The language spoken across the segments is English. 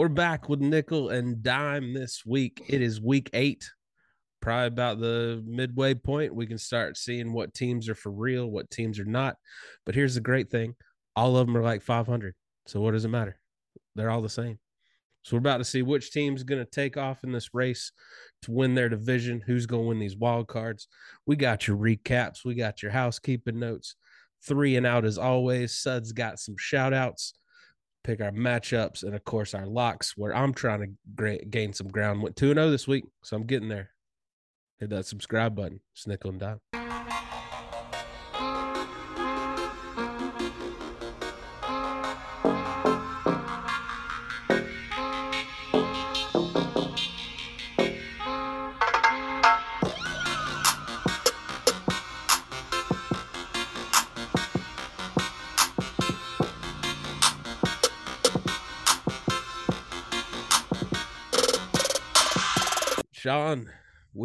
We're back with nickel and dime this week. It is week eight, probably about the midway point. We can start seeing what teams are for real, what teams are not. But here's the great thing all of them are like 500. So what does it matter? They're all the same. So we're about to see which team's going to take off in this race to win their division, who's going to win these wild cards. We got your recaps, we got your housekeeping notes. Three and out as always. Sud's got some shout outs pick our matchups, and of course our locks. Where I'm trying to gain some ground. Went two and zero oh this week, so I'm getting there. Hit that subscribe button. Snickle and dime.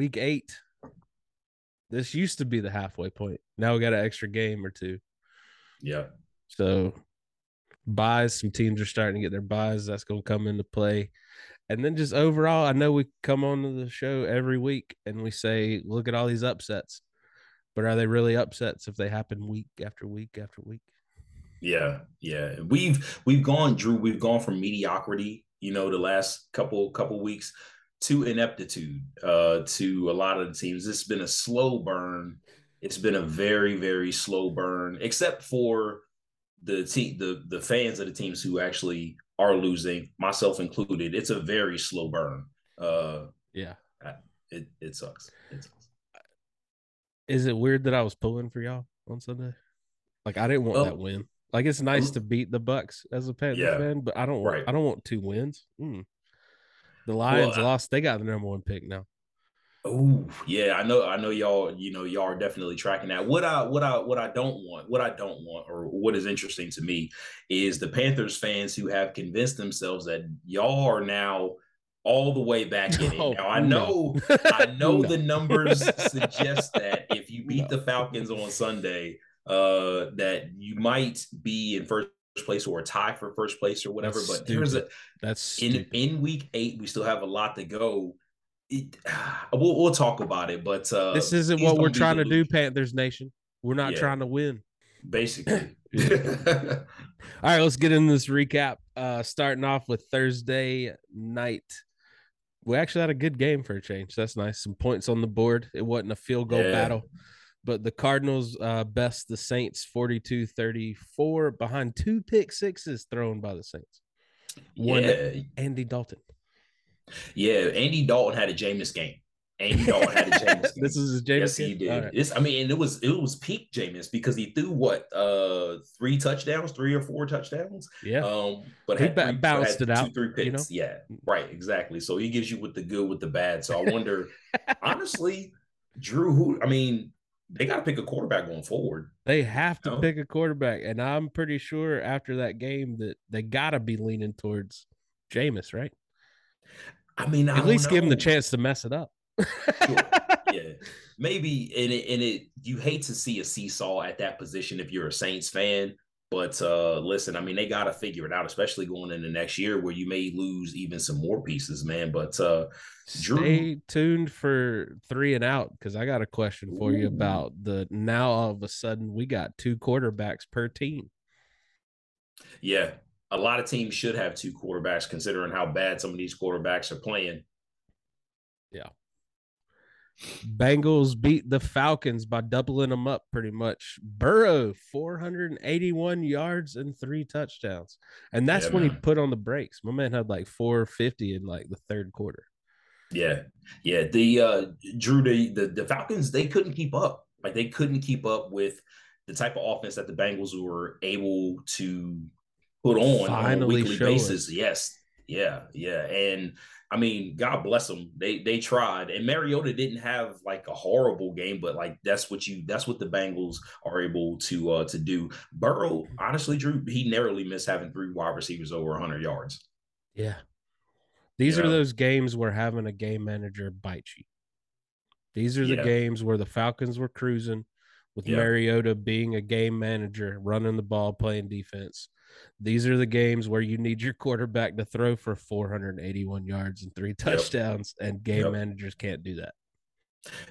Week eight. This used to be the halfway point. Now we got an extra game or two. Yeah. So buys, some teams are starting to get their buys. That's going to come into play. And then just overall, I know we come on to the show every week and we say, look at all these upsets. But are they really upsets if they happen week after week after week? Yeah, yeah. We've we've gone, Drew, we've gone from mediocrity, you know, the last couple couple weeks to ineptitude uh, to a lot of the teams. It's been a slow burn. It's been a very, very slow burn, except for the team, the the fans of the teams who actually are losing, myself included. It's a very slow burn. Uh, yeah, it it sucks. It sucks. Is it weird that I was pulling for y'all on Sunday? Like I didn't want that win. Like it's nice um, to beat the Bucks as a Panthers yeah, fan, but I don't right. I don't want two wins. Mm. The Lions well, lost. They got the number one pick now. Oh yeah, I know. I know y'all. You know, y'all are definitely tracking that. What I, what I, what I don't want, what I don't want, or what is interesting to me, is the Panthers fans who have convinced themselves that y'all are now all the way back in it. Oh, now I know, no. I know no. the numbers suggest that if you beat no. the Falcons on Sunday, uh, that you might be in first place or a tie for first place or whatever. That's but stupid. here's a that's in in week eight, we still have a lot to go. It, we'll, we'll talk about it, but uh, this isn't what we're trying to do, Panthers Nation. We're not yeah. trying to win. Basically. All right, let's get into this recap. Uh, starting off with Thursday night. We actually had a good game for a change. That's nice. Some points on the board. It wasn't a field goal yeah. battle but the Cardinals uh, best the Saints 42 34 behind two pick sixes thrown by the Saints. One yeah. Andy Dalton. Yeah, Andy Dalton had a Jameis game. Andy Dalton had a Jameis. this is his Jameis. Yes, game? he did. Right. This, I mean, and it was it was peak Jameis because he threw what uh three touchdowns, three or four touchdowns. Yeah. Um, but he had bounced it out. three picks. You know? Yeah, right, exactly. So he gives you with the good, with the bad. So I wonder, honestly, Drew, who I mean, they got to pick a quarterback going forward. They have to you know? pick a quarterback, and I'm pretty sure after that game that they got to be leaning towards Jameis, right? I mean, I at least know. give him the chance to mess it up. sure. Yeah, maybe, and it, and it you hate to see a seesaw at that position if you're a Saints fan. But uh, listen, I mean, they got to figure it out, especially going into next year where you may lose even some more pieces, man. But uh, Drew, stay tuned for three and out because I got a question for Ooh. you about the now all of a sudden we got two quarterbacks per team. Yeah, a lot of teams should have two quarterbacks considering how bad some of these quarterbacks are playing. Yeah. Bengals beat the Falcons by doubling them up pretty much. Burrow, 481 yards and three touchdowns. And that's yeah, when man. he put on the brakes. My man had like 450 in like the third quarter. Yeah. Yeah. The uh Drew, the, the the Falcons, they couldn't keep up. Like they couldn't keep up with the type of offense that the Bengals were able to put on Finally on a weekly basis. Yes. Yeah. Yeah. And I mean, God bless them. They they tried, and Mariota didn't have like a horrible game, but like that's what you that's what the Bengals are able to uh to do. Burrow, honestly, Drew, he narrowly missed having three wide receivers over 100 yards. Yeah, these are those games where having a game manager bites you. These are the yeah. games where the Falcons were cruising with yeah. Mariota being a game manager, running the ball, playing defense. These are the games where you need your quarterback to throw for 481 yards and three touchdowns, yep. and game yep. managers can't do that.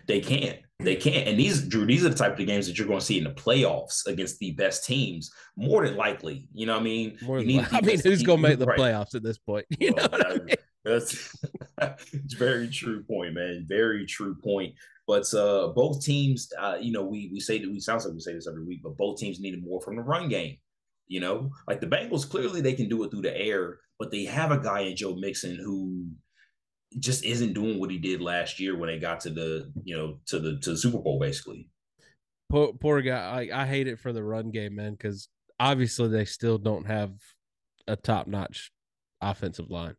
They can't. They can't. And these, Drew, these are the type of games that you're going to see in the playoffs against the best teams, more than likely. You know what I mean? More than I mean, who's going to make the right. playoffs at this point? You well, know I mean? That's it's very true point, man. Very true point. But uh, both teams, uh, you know, we we say that we sounds like we say this every week, but both teams needed more from the run game. You know, like the Bengals, clearly they can do it through the air, but they have a guy in Joe Mixon who just isn't doing what he did last year when they got to the you know to the to the Super Bowl basically. Poor, poor guy. I, I hate it for the run game, man, because obviously they still don't have a top notch offensive line.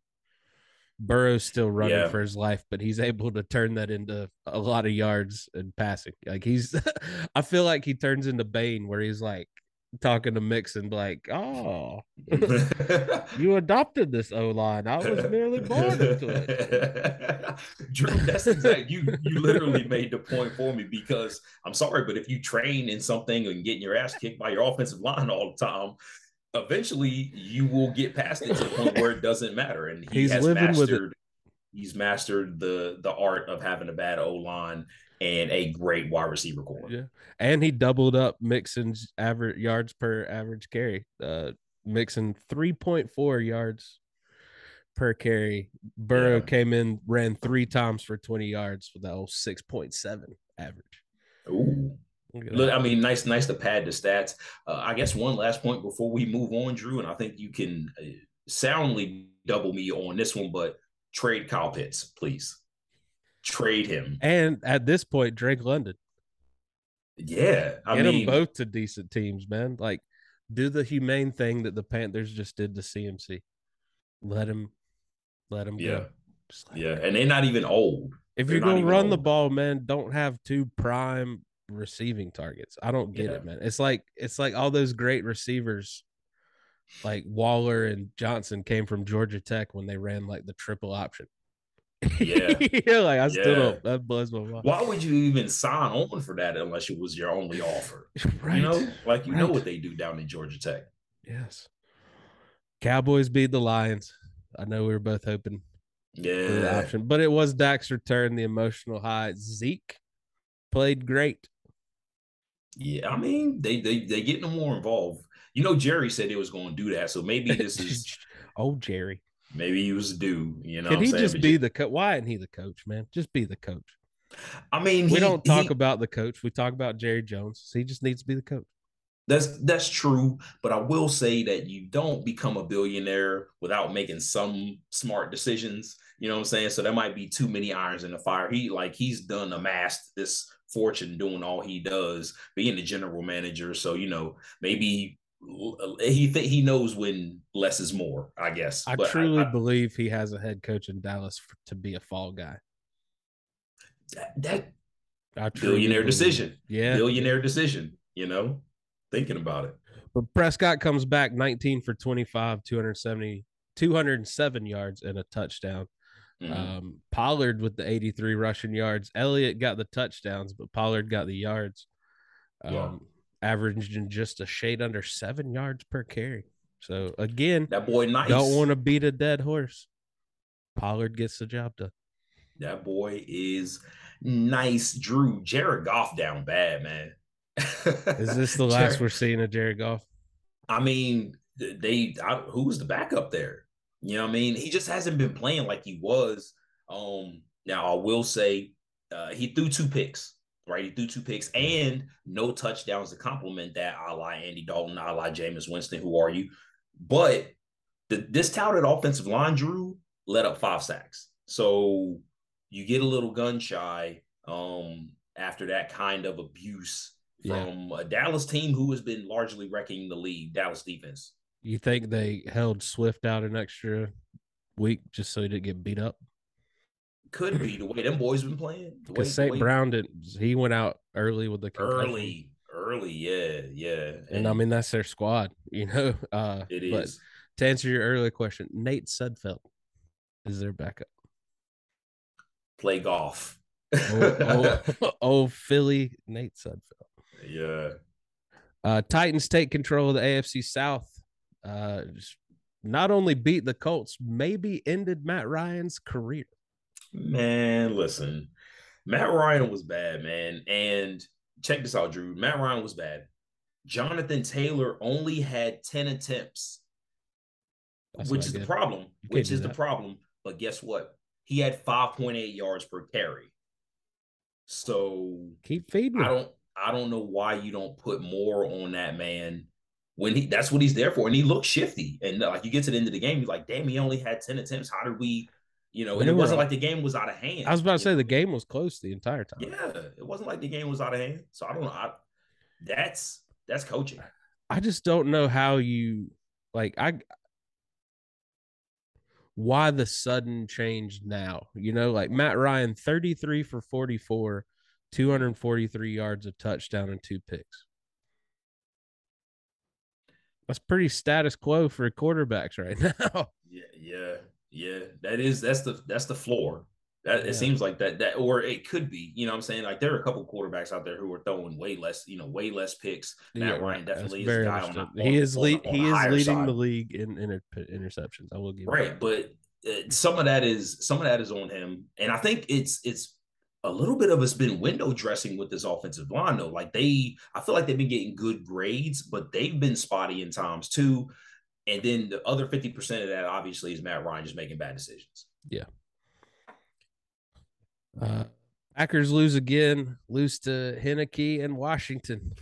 Burrow's still running yeah. for his life, but he's able to turn that into a lot of yards and passing. Like he's, I feel like he turns into Bane, where he's like, talking to Mixon, like, "Oh, you adopted this O line. I was merely born into it." Drew, that's exactly you. You literally made the point for me because I'm sorry, but if you train in something and getting your ass kicked by your offensive line all the time, eventually you will get past it to the point where it doesn't matter. And he he's has living mastered, with it. He's mastered the the art of having a bad O line and a great wide receiver core. Yeah, and he doubled up Mixon's average yards per average carry. Uh, Mixon three point four yards per carry. Burrow yeah. came in, ran three times for twenty yards with that old six point seven average. Ooh. Look, I mean, nice, nice to pad the stats. Uh, I guess one last point before we move on, Drew, and I think you can uh, soundly double me on this one, but trade Kyle Pitts, please trade him. And at this point, Drake London. Yeah, I get mean, them both to decent teams, man. Like, do the humane thing that the Panthers just did to CMC. Let him, let him yeah. go. Let yeah, him and they're not even old. If they're you're gonna run old. the ball, man, don't have two prime receiving targets. I don't get yeah. it, man. It's like it's like all those great receivers like Waller and Johnson came from Georgia Tech when they ran like the triple option. Yeah. yeah, like I still yeah. don't that blows my mind. Why would you even sign on for that unless it was your only offer? Right. You know, like you right. know what they do down in Georgia Tech. Yes. Cowboys beat the Lions. I know we were both hoping yeah. option, but it was Dak's return, the emotional high. Zeke played great. Yeah, I mean, they they they getting more involved. You know, Jerry said they was going to do that, so maybe this is oh Jerry. Maybe he was due. You know, can he just be the coach? Why isn't he the coach, man? Just be the coach. I mean, we he, don't talk he, about the coach. We talk about Jerry Jones. So he just needs to be the coach. That's that's true, but I will say that you don't become a billionaire without making some smart decisions. You know what I'm saying? So there might be too many irons in the fire. He like he's done amassed this fortune doing all he does, being the general manager. So you know maybe he th- he knows when less is more. I guess. I but truly I, I, believe he has a head coach in Dallas for, to be a fall guy. That, that billionaire believe. decision. Yeah, billionaire decision. You know, thinking about it. But Prescott comes back 19 for 25, 270, 207 yards and a touchdown. Mm-hmm. Um, Pollard with the 83 rushing yards. Elliott got the touchdowns, but Pollard got the yards. Um, yeah. Averaging just a shade under seven yards per carry. So again, that boy nice. Don't want to beat a dead horse. Pollard gets the job done. That boy is nice. Drew Jared Goff down bad, man. is this the last Jared, we're seeing of Jared Goff? I mean, they I, who was the backup there? You know what I mean? He just hasn't been playing like he was. Um, now I will say uh, he threw two picks, right? He threw two picks and no touchdowns to complement that, a la Andy Dalton, a la Jameis Winston. Who are you? But the, this touted offensive line, Drew, let up five sacks. So you get a little gun shy um, after that kind of abuse from yeah. a Dallas team who has been largely wrecking the league, Dallas defense. You think they held Swift out an extra week just so he didn't get beat up? Could be the way them boys been playing. Because St. Brown did he went out early with the concussion. early, early, yeah, yeah. And, and, I mean that's their squad, you know. Uh it is. But to answer your earlier question, Nate Sudfeld is their backup. Play golf. oh, oh, oh, Philly, Nate Sudfeld. Yeah. Uh, Titans take control of the AFC South uh, not only beat the Colts, maybe ended Matt Ryan's career. Man, listen, Matt Ryan was bad, man. And check this out, Drew. Matt Ryan was bad. Jonathan Taylor only had 10 attempts, That's which is the problem. Which is the problem. But guess what? He had 5.8 yards per carry. So keep feeding. I don't I don't know why you don't put more on that man when he that's what he's there for. And he looked shifty. And like you get to the end of the game, you're like, damn, he only had 10 attempts. How did we you know, and it wasn't like the game was out of hand. I was about to say know? the game was close the entire time. Yeah, it wasn't like the game was out of hand. So I don't know. I, that's that's coaching. I just don't know how you like I why the sudden change now. You know, like Matt Ryan 33 for 44, 243 yards of touchdown and two picks. That's pretty status quo for quarterbacks right now. Yeah, yeah. Yeah, that is that's the that's the floor. That yeah. it seems like that that or it could be. You know what I'm saying? Like there are a couple quarterbacks out there who are throwing way less, you know, way less picks. Matt Ryan definitely is a guy on, on, He is lead, on, he is leading side. the league in, in interceptions. I will give right, but uh, some of that is some of that is on him, and I think it's it's a little bit of it's been window dressing with this offensive line though. Like they, I feel like they've been getting good grades, but they've been spotty in times too. And then the other 50% of that obviously is Matt Ryan just making bad decisions. Yeah. Uh, Packers lose again, lose to Heinicke and Washington.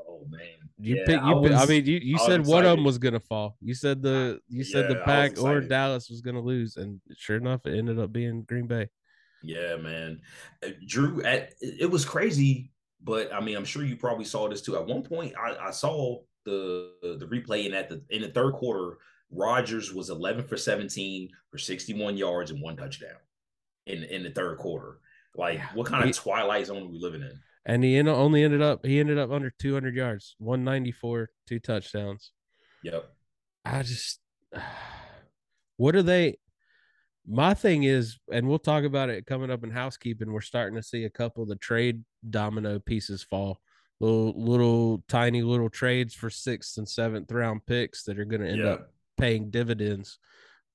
Oh man. You yeah, pick you I, was, I mean you, you said one of them was gonna fall. You said the you said yeah, the pack or Dallas was gonna lose, and sure enough, it ended up being Green Bay. Yeah, man. Uh, Drew at it was crazy, but I mean, I'm sure you probably saw this too. At one point, I, I saw the the replay and at the in the third quarter, Rodgers was 11 for 17 for 61 yards and one touchdown in in the third quarter. Like, what kind of twilight zone are we living in? And he only ended up he ended up under 200 yards, 194, two touchdowns. Yep. I just, what are they? My thing is, and we'll talk about it coming up in housekeeping. We're starting to see a couple of the trade domino pieces fall little little tiny little trades for sixth and seventh round picks that are going to end yeah. up paying dividends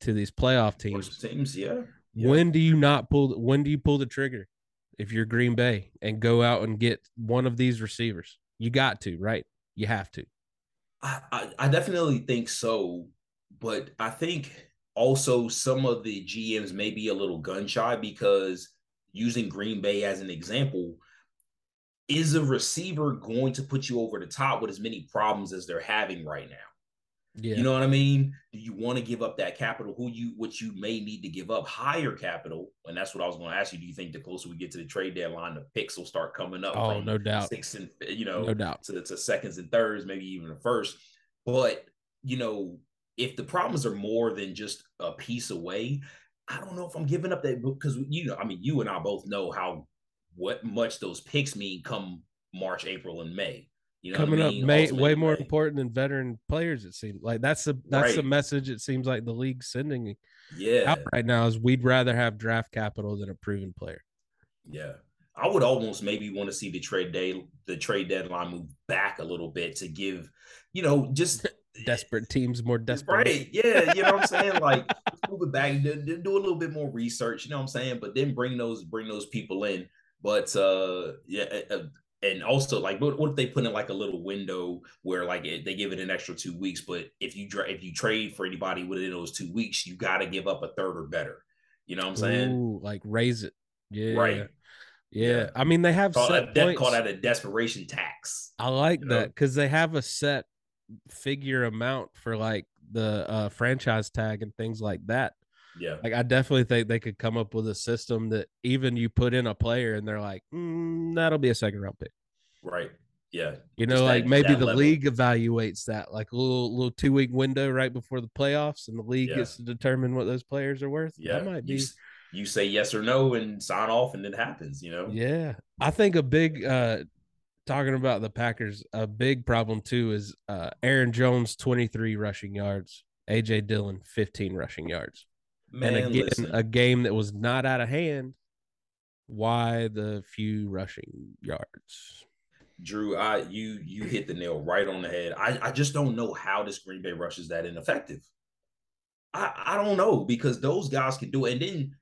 to these playoff teams. Teams, yeah. yeah. When do you not pull? When do you pull the trigger? If you're Green Bay and go out and get one of these receivers, you got to, right? You have to. I, I, I definitely think so, but I think also some of the GMs may be a little gun shy because using Green Bay as an example, is a receiver going to put you over the top with as many problems as they're having right now? Yeah. You know what I mean? Do you want to give up that capital? Who you what you may need to give up higher capital? And that's what I was going to ask you. Do you think the closer we get to the trade deadline, the picks will start coming up? Oh, no doubt. Six and you know, no doubt. To, to seconds and thirds, maybe even a first. But you know, if the problems are more than just a piece away, I don't know if I'm giving up that because you know, I mean, you and I both know how what much those picks mean come March, April, and May. You know coming I mean? up May way more May. important than veteran players. It seems like that's the that's right. the message. It seems like the league's sending. Yeah, right now is we'd rather have draft capital than a proven player. Yeah, I would almost maybe want to see the trade day the trade deadline move back a little bit to give, you know, just desperate teams more desperate. Right. Yeah. You know what I'm saying? Like move it back, do, do, a little bit more research, you know what I'm saying? But then bring those bring those people in but uh, yeah, uh, and also like, what, what if they put in like a little window where like it, they give it an extra two weeks, but if you if you trade for anybody within those two weeks, you got to give up a third or better. You know what I'm saying? Ooh, like raise it. Yeah. Right. Yeah. yeah. I mean, they have call set that, call that a desperation tax. I like that because they have a set figure amount for like the uh, franchise tag and things like that. Yeah. Like I definitely think they could come up with a system that even you put in a player and they're like, mm, that'll be a second round pick. Right. Yeah. You know, Just like that, maybe that the level. league evaluates that, like a little little two week window right before the playoffs, and the league yeah. gets to determine what those players are worth. Yeah. That might be. You, you say yes or no and sign off, and it happens. You know. Yeah, I think a big uh talking about the Packers, a big problem too is uh Aaron Jones twenty three rushing yards, AJ Dillon fifteen rushing yards. Man, and again, listen. a game that was not out of hand. Why the few rushing yards? Drew, I you you hit the nail right on the head. I, I just don't know how this Green Bay rush is that ineffective. I, I don't know because those guys can do it. And then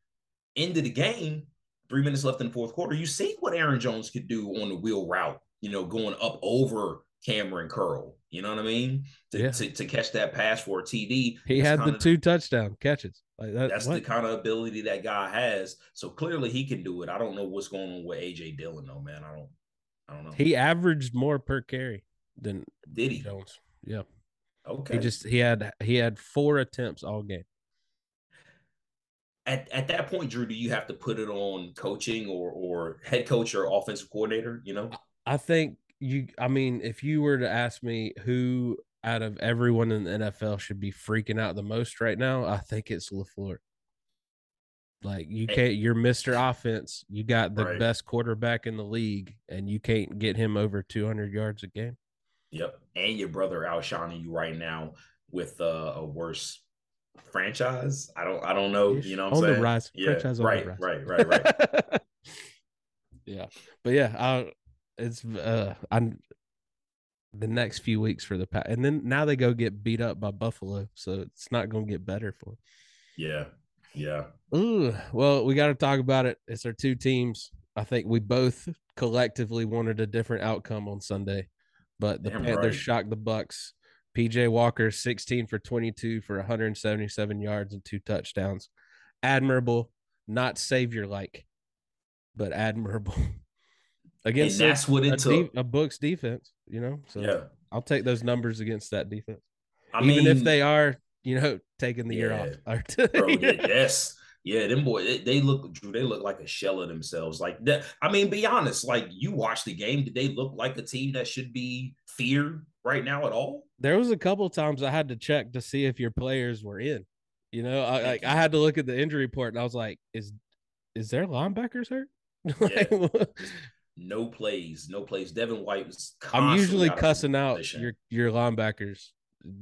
end of the game, three minutes left in the fourth quarter, you see what Aaron Jones could do on the wheel route, you know, going up over Kamren Curl. You know what I mean? To, yeah. to, to, catch that pass for a TD. He had the two touchdown catches. Like that, that's what? the kind of ability that guy has. So clearly he can do it. I don't know what's going on with AJ Dillon though, man. I don't I don't know. He averaged more per carry than did he Jones. Yeah. Okay. He just he had he had four attempts all game. At, at that point, Drew, do you have to put it on coaching or or head coach or offensive coordinator? You know, I think you. I mean, if you were to ask me who out of everyone in the NFL should be freaking out the most right now, I think it's LaFleur. Like you can't, you're Mr. Offense. You got the right. best quarterback in the league, and you can't get him over 200 yards a game. Yep, and your brother outshining you right now with uh, a worse franchise. I don't, I don't know. You know, on saying? the rise. Yeah, franchise right, right, right, right, yeah, but yeah, I, it's uh, I'm the next few weeks for the pack, and then now they go get beat up by Buffalo, so it's not going to get better for them. Yeah, yeah. Ooh, well, we got to talk about it. It's our two teams. I think we both collectively wanted a different outcome on Sunday, but the Damn Panthers right. shocked the Bucks. PJ Walker, 16 for 22 for 177 yards and two touchdowns. Admirable, not savior like, but admirable. against and that's a, what it a, took. De- a Bucks defense, you know. So yeah, I'll take those numbers against that defense. I Even mean, if they are, you know, taking the yeah, year off. bro, yes. Yeah, them boys, they, they, look Drew, they look like a shell of themselves. Like that, I mean, be honest, like you watch the game, did they look like a team that should be feared right now at all? There was a couple times I had to check to see if your players were in. You know, I like I mm-hmm. had to look at the injury report and I was like, is is their linebackers hurt? like, yeah no plays, no plays. Devin White was. I'm usually out cussing out your your linebackers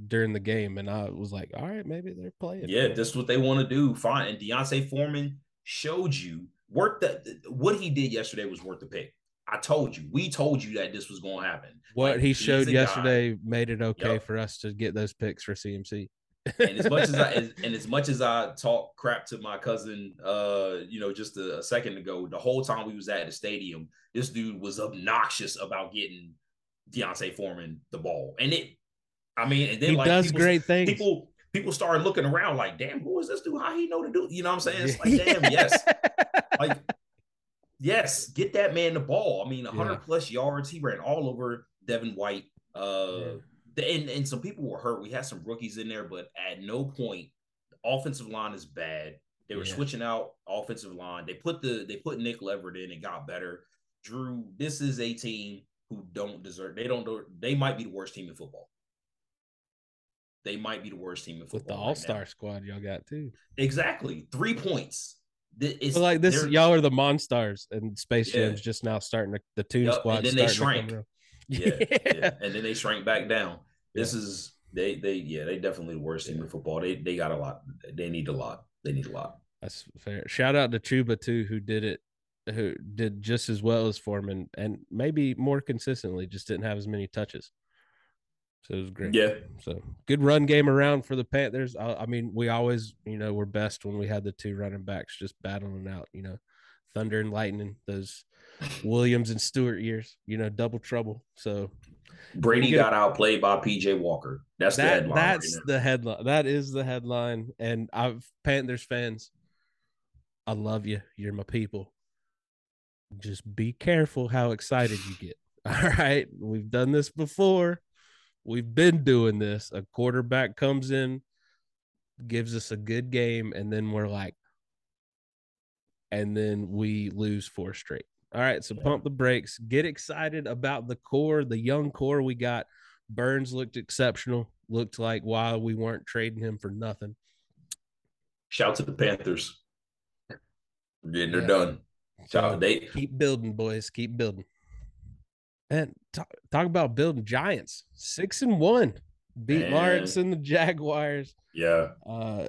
during the game, and I was like, all right, maybe they're playing. Yeah, this is what they want to do. Fine. And D'Onta Foreman showed you work that what he did yesterday was worth the pick. I told you, we told you that this was going to happen. What like, he showed yesterday guy. made it okay yep. for us to get those picks for CMC and as much as I and as much as I talk crap to my cousin, uh, you know, just a, a, second ago, the whole time we was at the stadium, this dude was obnoxious about getting D'Onta Foreman the ball, and it, I mean, and then he like does people, great things. People people started looking around like, damn, who is this dude? How he know to do? You know what I'm saying? It's like, damn, yes, like. Yes, get that man the ball. I mean, 100 yeah. plus yards. He ran all over Devin White. Uh, yeah and, and some people were hurt. We had some rookies in there, but at no point the offensive line is bad. They were yeah. switching out offensive line. They put the they put Nick Leverett in and got better. Drew, this is a team who don't deserve. They don't. They might be the worst team in football. They might be the worst team in football. With the All Star squad y'all got too. Exactly, three points. It's, like this, y'all are the Monstars, and Space Jam's yeah. just now starting to, the Toon yep, Squad. And then they shrank. Yeah, yeah. And then they shrank back down. This is they they yeah, they definitely the worst team in football. They they got a lot. They need a lot. They need a lot. That's fair. Shout out to Chuba too, who did it who did just as well as Foreman and maybe more consistently, just didn't have as many touches. So it was great. Yeah. So good run game around for the Panthers. I, I, mean, we always, you know, we're best when we had the two running backs just battling out, you know, thunder and lightning, those Williams and Stewart years, you know, double trouble. So Brady got outplayed by PJ Walker. That's that, the headline. That's right the headline. That is the headline. And I've Panthers fans, I love you. You're my people. Just be careful how excited you get. All right. We've done this before. We've been doing this. A quarterback comes in, gives us a good game, and then we're like, and then we lose four straight. All right, so pump the brakes. Get excited about the core, the young core we got. Burns looked exceptional. Looked like why we weren't trading him for nothing. Shout to the Panthers. getting yeah. done. Shout they keep building, boys. Keep building. And talk, talk about building giants. Six and one. Beat Lawrence and the Jaguars. Yeah. Uh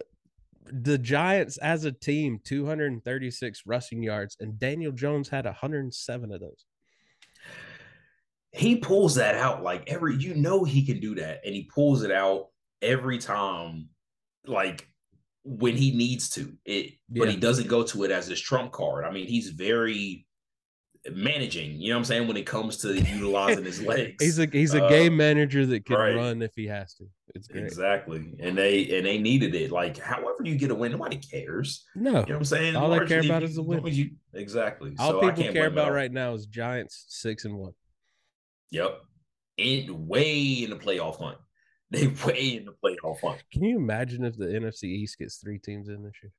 the Giants as a team, 236 rushing yards, and Daniel Jones had 107 of those. he pulls that out like every you know he can do that, and he pulls it out every time, like when he needs to. It, yeah. but he doesn't go to it as his trump card. I mean, he's very managing. You know what I'm saying? When it comes to utilizing his legs, he's a he's a uh, game manager that can right. run if he has to. It's great. exactly, and they and they needed it. Like, however you get a win, nobody cares. No, you know what I'm saying. All they care about is the win. You, exactly. All so people care about right now is Giants six and one. Yep, and way in the playoff hunt. They way in the playoff hunt. Can you imagine if the NFC East gets three teams in this year?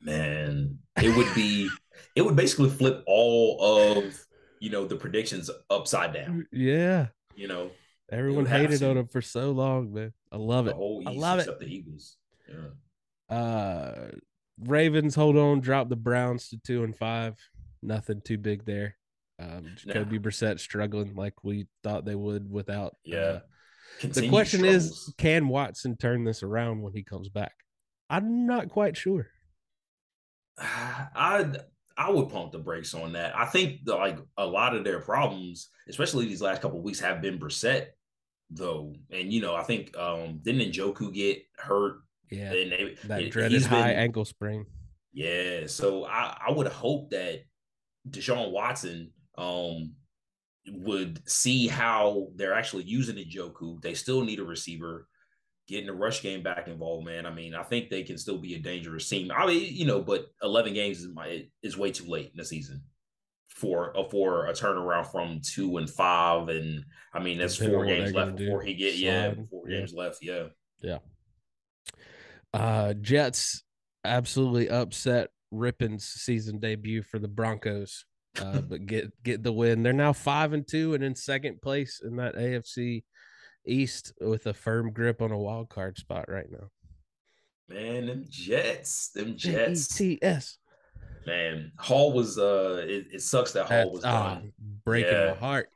Man, it would be it would basically flip all of you know the predictions upside down. Yeah, you know, everyone hated on him for so long, man. I love the it. I love it. The Eagles. Yeah. Uh, Ravens hold on, drop the Browns to two and five. Nothing too big there. Um, Jacoby Brissett struggling like we thought they would without. Yeah. Uh, the question struggles. is, can Watson turn this around when he comes back? I'm not quite sure. I I would pump the brakes on that. I think the, like a lot of their problems, especially these last couple weeks, have been Brissett though. And you know, I think um didn't Njoku get hurt? Yeah, and they, that it, dreaded high been, ankle sprain. Yeah, so I I would hope that Deshaun Watson um would see how they're actually using Njoku. They still need a receiver getting the rush game back involved, man. I mean, I think they can still be a dangerous team. I mean, you know, but 11 games is my is way too late in the season for a uh, for a turnaround from two and five, and I mean, that's four games left before he get yeah, four yeah. games left, yeah, yeah. Uh, Jets absolutely upset Rypien's season debut for the Broncos. Uh, but get get the win. They're now five and two and in second place in that AFC East with a firm grip on a wild card spot right now. Man, them Jets, them Jets. T-S. Man, Hall was uh it, it sucks that Hall was gone. Uh, breaking yeah. my heart.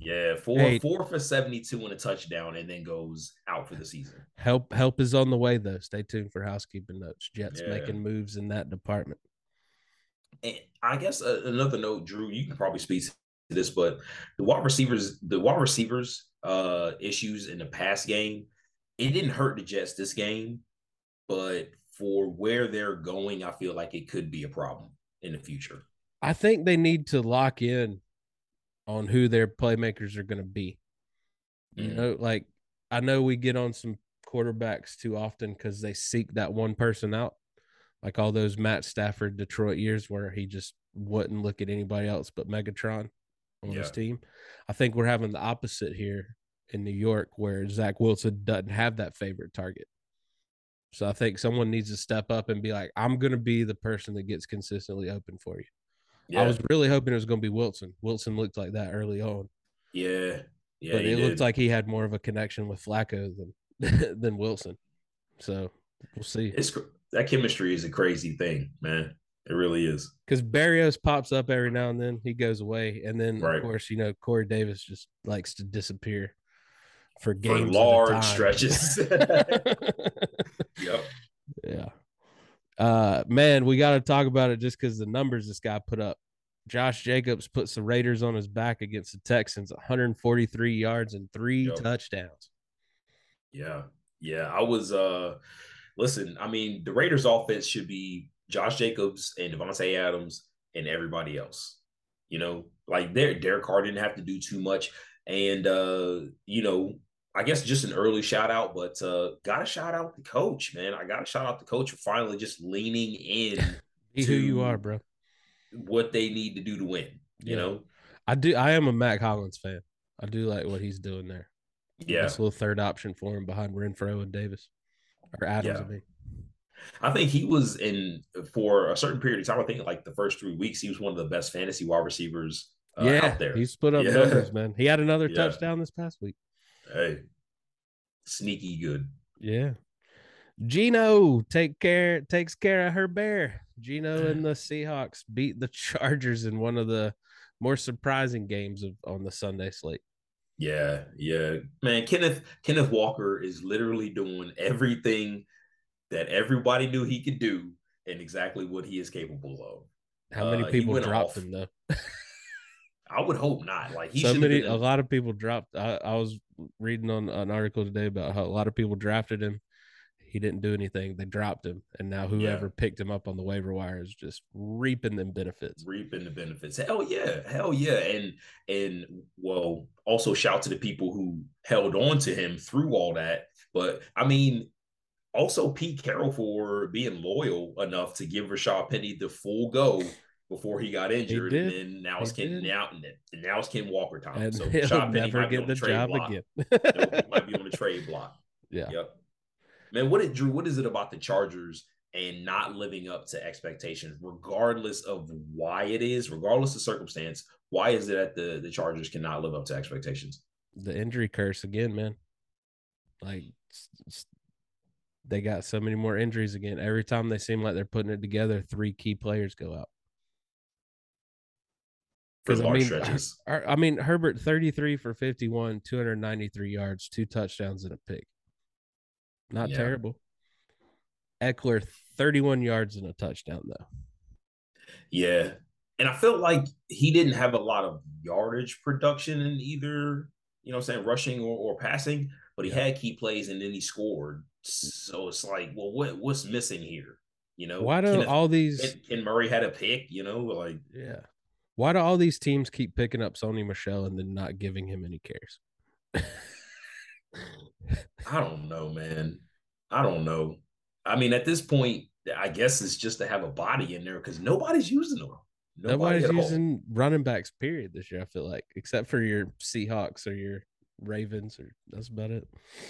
Yeah, four hey, four for 72 and a touchdown and then goes out for the season. Help help is on the way though. Stay tuned for housekeeping notes. Jets yeah. making moves in that department. And I guess uh, another note, Drew, you can probably speak to this, but the wide receivers, the wide receivers uh issues in the past game. It didn't hurt the Jets this game, but for where they're going, I feel like it could be a problem in the future. I think they need to lock in on who their playmakers are going to be. Mm-hmm. You know, like I know we get on some quarterbacks too often because they seek that one person out, like all those Matt Stafford Detroit years where he just wouldn't look at anybody else but Megatron on yeah. his team. I think we're having the opposite here in New York, where Zach Wilson doesn't have that favorite target. So I think someone needs to step up and be like, I'm going to be the person that gets consistently open for you. Yeah. I was really hoping it was going to be Wilson. Wilson looked like that early on. Yeah. Yeah. But it did. looked like he had more of a connection with Flacco than than Wilson. So we'll see. It's that chemistry is a crazy thing, man. It really is. Because Berrios pops up every now and then. He goes away. And then, right. of course, you know, Corey Davis just likes to disappear for games. For large stretches. yep. Yeah. Uh, man, we got to talk about it just because the numbers this guy put up. Josh Jacobs puts the Raiders on his back against the Texans, 143 yards and three yep. touchdowns. Yeah. Yeah. I was, uh, listen, I mean, the Raiders offense should be Josh Jacobs and Davante Adams and everybody else. You know, like their Derek Carr didn't have to do too much. And uh, you know, I guess just an early shout out, but uh gotta shout out the coach, man. I gotta shout out the coach for finally just leaning in Be who you are, bro. What they need to do to win. You yeah. know? I do I am a Mack Hollins fan. I do like what he's doing there. Yeah. Nice little third option for him behind Renfrow and Davis. Or Adams, yeah. I mean. I think he was in for a certain period of time. I think like the first three weeks, he was one of the best fantasy wide receivers uh, yeah, out there. He's put up yeah. numbers, man. He had another yeah. touchdown this past week. Hey, sneaky good. Yeah. Geno take care takes care of her bear. Geno and the Seahawks beat the Chargers in one of the more surprising games of on the Sunday slate. Yeah, yeah. Man, Kenneth Kenneth Walker is literally doing everything that everybody knew he could do and exactly what he is capable of. How many uh, people dropped off. him though? I would hope not. Like he so many, been a lot of people dropped. I, I was reading on an article today about how a lot of people drafted him. He didn't do anything. They dropped him, and now whoever Yeah. picked him up on the waiver wire is just reaping them benefits. reaping the benefits. Hell yeah, hell yeah, and and well, also shout to the people who held on to him through all that. But I mean, also Pete Carroll for being loyal enough to give Rashad Penny the full go before he got injured, did. and then now it's Ken did. and now it's Ken Walker time. And so Rashad Penny never might be get on the trade job block. again. Nope, might be on the trade block. yeah. Yep. Man, what it Drew, what is it about the Chargers and not living up to expectations, regardless of why it is, regardless of circumstance? Why is it that the, the Chargers cannot live up to expectations? the injury curse again, man. Like they got so many more injuries again. Every time they seem like they're putting it together, three key players go out. For 'Cause, I mean, stretches. I mean, Herbert 33 for 51, 293 yards, two touchdowns and a pick. Not Yeah. terrible. Ekeler 31 yards and a touchdown though. Yeah. And I felt like he didn't have a lot of yardage production in either, you know saying, rushing or, or passing, but he Yeah. had key plays and then he scored. So it's like, well, what what's missing here? You know, Why do Kenneth- all these Ken Murray had a pick, you know, like yeah. Why do all these teams keep picking up Sony Michel and then not giving him any cares? I don't know, man. I don't know. I mean, at this point, I guess it's just to have a body in there because nobody's using them. Nobody Nobody's at all. using running backs, period, this year, I feel like, except for your Seahawks or your Ravens, or that's about it.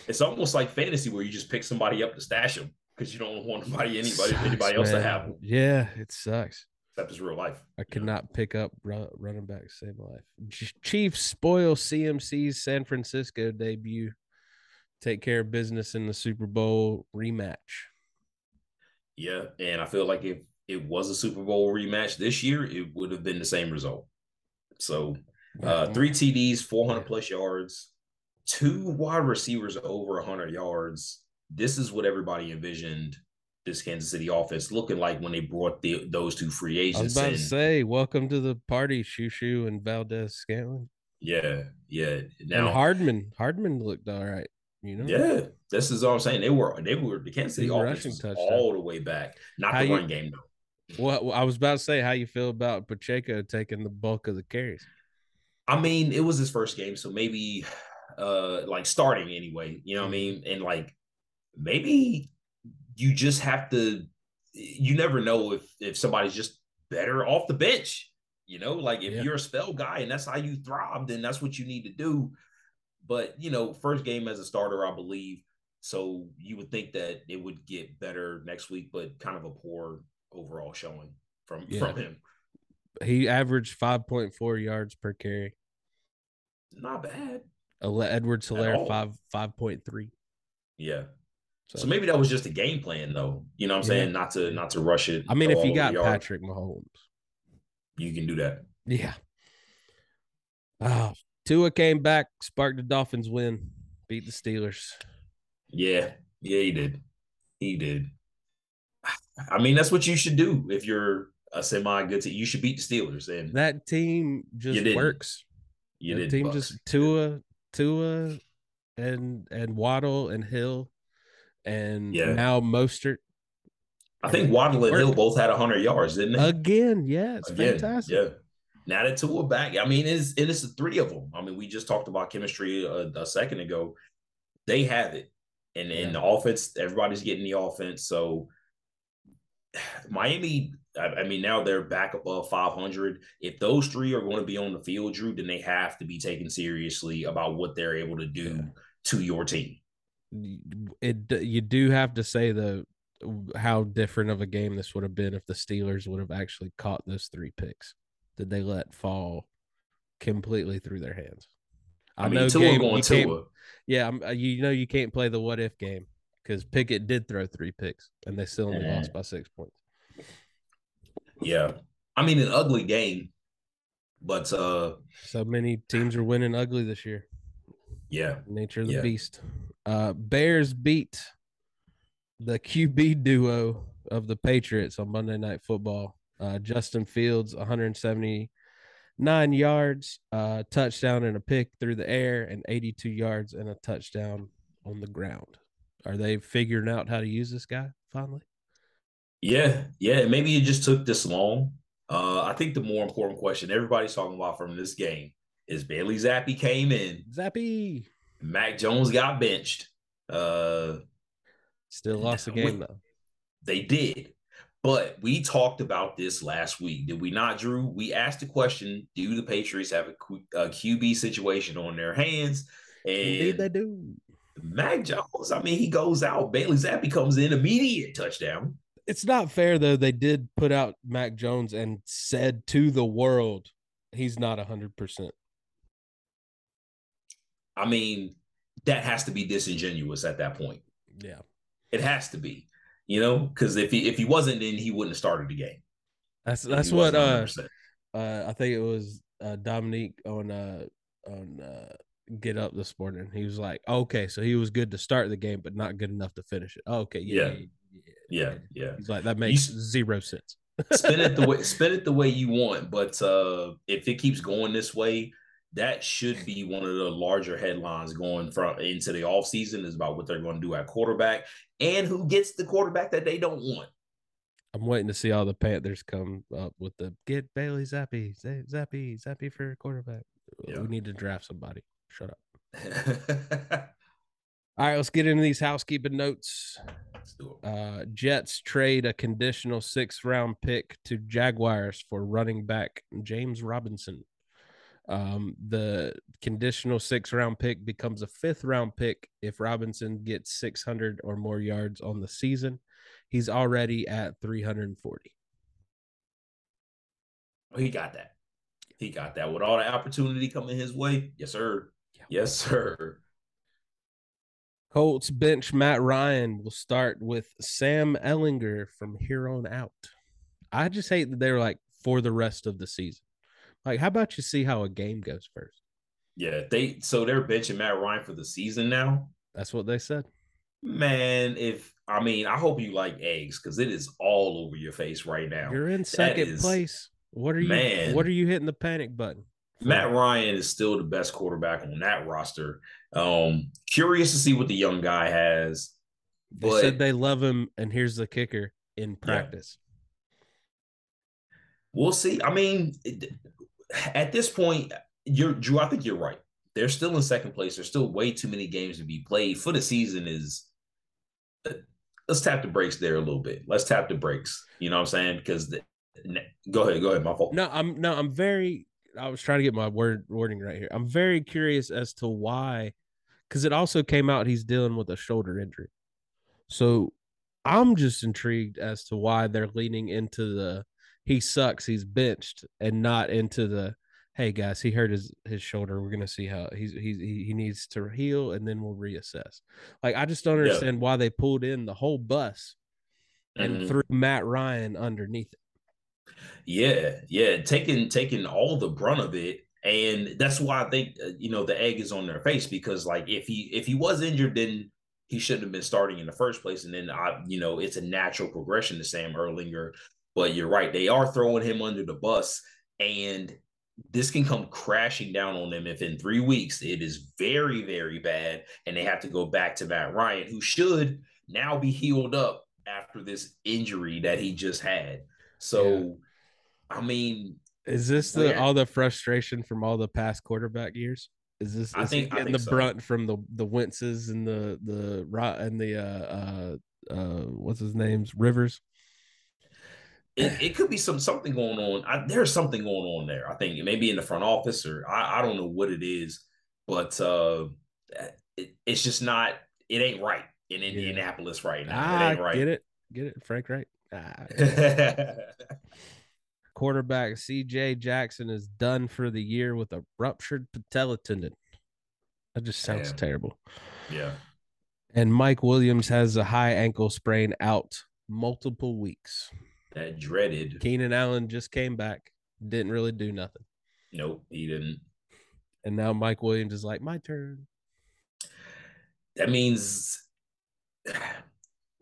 It's almost like fantasy where you just pick somebody up to stash them because you don't want anybody, anybody, Sucks, anybody else to have them. Yeah, it sucks. Except it's real life. I could know? not pick up ru- running back to save my life. Ch- Chiefs spoil CMC's San Francisco debut. Take care of business in the Super Bowl rematch. Yeah, and I feel like if it was a Super Bowl rematch this year, it would have been the same result. So uh, three TDs, 400 plus yards, two wide receivers over 100 yards. This is what everybody envisioned this Kansas City offense looking like when they brought the, those two free agents. I was about in. to say, welcome to the party, JuJu and Valdes-Scantling. yeah, yeah. and Now, Hardman. Hardman looked all right. You know, yeah, this is all I'm saying. They were they were the Kansas City offense all the way back. Not How the you- run game though. Well, I was about to say how you feel about Pacheco taking the bulk of the carries. I mean, it was his first game, so maybe uh like starting anyway, you know what I Mm-hmm. mean? And like maybe you just have to you never know if if somebody's just better off the bench. You know, like if Yeah. you're a spell guy and that's how you thrive, then that's what you need to do. But you know, first game as a starter, I believe. So you would think that it would get better next week, but kind of a poor overall showing from Yeah. from him. He averaged 5.4 yards per carry. Not bad. Edwards-Helaire five five point three. Yeah. So, So maybe that was just a game plan, though. You know what I'm Yeah. saying? Not to not to rush it. I mean, if you got over the yard. Patrick Mahomes, you can do that. yeah. Oh, Tua came back, sparked the Dolphins win, beat the Steelers. Yeah, yeah, he did. He did. I mean, that's what you should do if you're a semi good team. You should beat the Steelers, and That team just didn't. works. you that team Bucks. just Tua, Tua, and and Waddle and Hill, and Yeah. now Mostert I think Waddle and Hill both had 100 yards, didn't they? again. Yeah, it's Again, fantastic. Yeah. Now that two are back, I mean, it's and it's the three of them. I mean, we just talked about chemistry a, a second ago. They have it, and in the offense, everybody's getting the offense. So Miami, I, I mean, now they're back above 500. If those three are going to be on the field, Drew, then they have to be taken seriously about what they're able to do Yeah. to your team. it you do have to say though how different of a game this would have been if the Steelers would have actually caught those three picks that they let fall completely through their hands. I, mean, know Tua Gabe, going Tua. Yeah, I'm, uh, you know you can't play the what if game because Pickett did throw three picks and they still only lost by six points. Yeah. I mean, an ugly game, but uh, So many teams are winning ugly this year. yeah. Nature of the Yeah. beast. Uh, Bears beat the QB duo of the Patriots on Monday Night Football. Uh, Justin Fields, 170 nine yards, uh, touchdown and a pick through the air, and 82 yards and a touchdown on the ground. Are they figuring out how to use this guy finally? Yeah, yeah. Maybe it just took this long. Uh, I think the more important question everybody's talking about from this game is Bailey Zappe came in. Zappe. Mac Jones got benched. Uh, Still lost the game though. They did. But we talked about this last week, did we not, Drew? We asked the question: Do the Patriots have a, a QB situation on their hands? And Indeed, they do. Mac Jones, I mean, he goes out. Bailey Zappe comes in, immediate touchdown. It's not fair though. They did put out Mac Jones and said to the world, he's not hundred percent. I mean, that has to be disingenuous at that point. Yeah, it has to be. You know, because if he if he wasn't, then he wouldn't have started the game. That's that's what uh, uh I think it was uh Dominique on uh on uh get up this morning. He was like, okay, so he was good to start the game, but not good enough to finish it. okay, yeah, yeah, yeah. yeah. He's like, that makes you, zero sense. spin it the way spin it the way you want, but uh if it keeps going this way, that should be one of the larger headlines going from into the off season is about what they're going to do at quarterback and who gets the quarterback that they don't want. I'm waiting to see all the Panthers come up with the get Bailey Zappy, Zappy, Zappe for quarterback. Yeah. We need to draft somebody. Shut up. all right, let's get into these housekeeping notes. Uh, Jets trade a conditional sixth round pick to Jaguars for running back James Robinson. Um, the conditional six round pick becomes a fifth round pick if Robinson gets 600 or more yards on the season. He's already at 340. he got that. He got that with all the opportunity coming his way. Yes, sir. Yes, sir. Colts bench Matt Ryan will start with Sam Ehlinger from here on out. I just hate that they're like for the rest of the season. Like, how about you see how a game goes first? Yeah, they so they're benching Matt Ryan for the season now. That's what they said. Man, if I mean, I hope you like eggs because it is all over your face right now. You're in second is, place. What are you? Man, what are you hitting the panic button? Matt Ryan is still the best quarterback on that roster. Um, curious to see what the young guy has. But, they said they love him, and here's the kicker: in practice. Yeah. We'll see. I mean, at this point, you're Drew. I think you're right. They're still in second place. There's still way too many games to be played for the season. Is uh, let's tap the brakes there a little bit. Let's tap the brakes. You know what I'm saying? Because the, go ahead, go ahead. My fault. No, I'm no, I'm very. I was trying to get my word wording right here. I'm very curious as to why, because it also came out he's dealing with a shoulder injury. So I'm just intrigued as to why they're leaning into the he sucks, he's benched, and not into the hey guys, he hurt his his shoulder. We're gonna see how he's he's he needs to heal, and then we'll reassess. Like I just don't understand yeah. why they pulled in the whole bus and mm-hmm. threw Matt Ryan underneath it. Yeah, yeah, taking taking all the brunt of it, and that's why I think uh, you know the egg is on their face because like if he if he was injured, then he shouldn't have been starting in the first place, and then I you know it's a natural progression to Sam Ehlinger but you're right; they are throwing him under the bus, and this can come crashing down on them if in three weeks it is very, very bad, and they have to go back to Matt Ryan, who should now be healed up after this injury that he just had. So, yeah. I mean, is this the all the frustration from all the past quarterback years? Is this? Is I think getting think the so. brunt from the the Wentzes and the the and the uh uh uh what's his name's Rivers it, it could be some something going on. I, there's something going on there. I think maybe in the front office or I, I don't know what it is, but uh, it, it's just not. It ain't right in Indianapolis yeah. right now. Ah, it ain't right. Get it? Get it, Frank? Right? Quarterback C.J. Jackson is done for the year with a ruptured patella tendon. That just sounds Damn. terrible. Yeah. And Mike Williams has a high ankle sprain out multiple weeks that dreaded. Keenan Allen just came back, didn't really do nothing. Nope, he didn't. And now Mike Williams is like, my turn. That means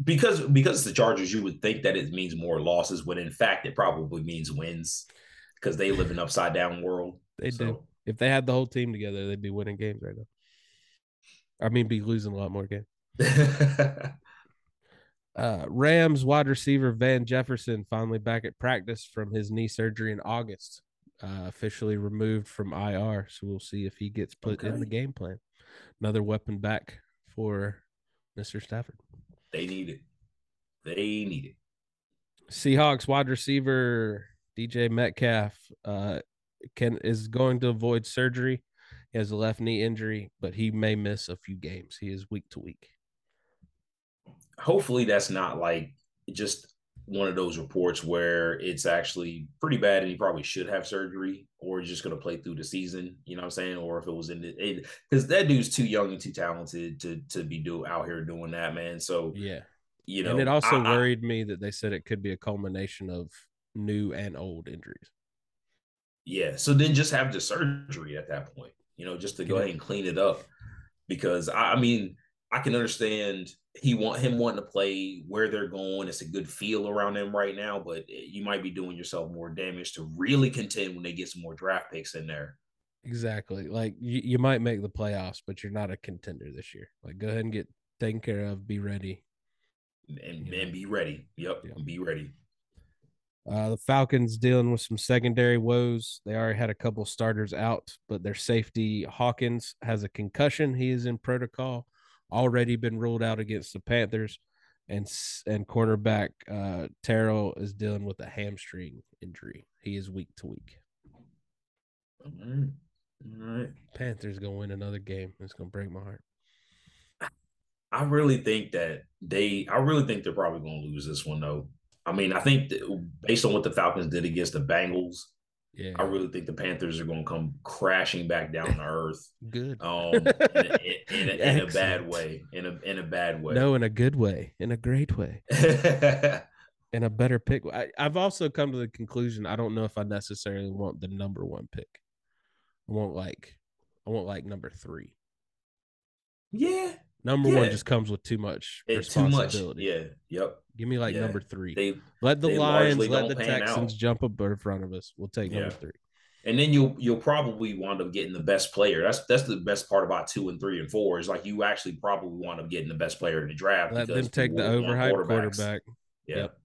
because because the Chargers, you would think that it means more losses, when in fact it probably means wins. because they live in upside down world. They so. do. If they had the whole team together, they'd be winning games right now. I mean, be losing a lot more games. uh, Rams wide receiver Van Jefferson finally back at practice from his knee surgery in August. Uh, officially removed from IR, so we'll see if he gets put okay. in the game plan. Another weapon back for Mr. Stafford. They need it. They need it. Seahawks wide receiver DK Metcalf uh, can is going to avoid surgery. He has a left knee injury, but he may miss a few games. He is week to week. Hopefully, that's not like just one of those reports where it's actually pretty bad and he probably should have surgery or he's just going to play through the season, you know what I'm saying? Or if it was in the, because that dude's too young and too talented to, to be do out here doing that, man. So, yeah, you know, and it also I, worried I, me that they said it could be a culmination of new and old injuries. Yeah. So then just have the surgery at that point, you know, just to go ahead and clean it up because I, I mean, I can understand he want him wanting to play where they're going. It's a good feel around them right now, but you might be doing yourself more damage to really contend when they get some more draft picks in there. Exactly. Like you, you might make the playoffs, but you're not a contender this year. Like go ahead and get taken care of, be ready. And, and be ready. Yep. Yeah. Be ready. Uh, the Falcons dealing with some secondary woes. They already had a couple starters out, but their safety Hawkins has a concussion. He is in protocol already been ruled out against the Panthers, and and cornerback uh, Terrell is dealing with a hamstring injury. He is week to week. All right. All right. Panthers gonna win another game. It's gonna break my heart. I really think that they. I really think they're probably gonna lose this one though. I mean, I think based on what the Falcons did against the Bengals, yeah. I really think the Panthers are going to come crashing back down to earth. Good. Um, in, a, in, a, in a, bad way. In a in a bad way. No, in a good way. In a great way. in a better pick. I, I've also come to the conclusion. I don't know if I necessarily want the number one pick. I want like, I want like number three. Yeah. Number yeah. one just comes with too much responsibility. Too much. Yeah. Yep. Give me like yeah. number three. They let the Lions, let the Texans jump up in front of us. We'll take yeah. number three. And then you'll you'll probably wind up getting the best player. That's that's the best part about two and three and four is like you actually probably wind up getting the best player in the draft. Let them take the overhyped quarterback. Yep.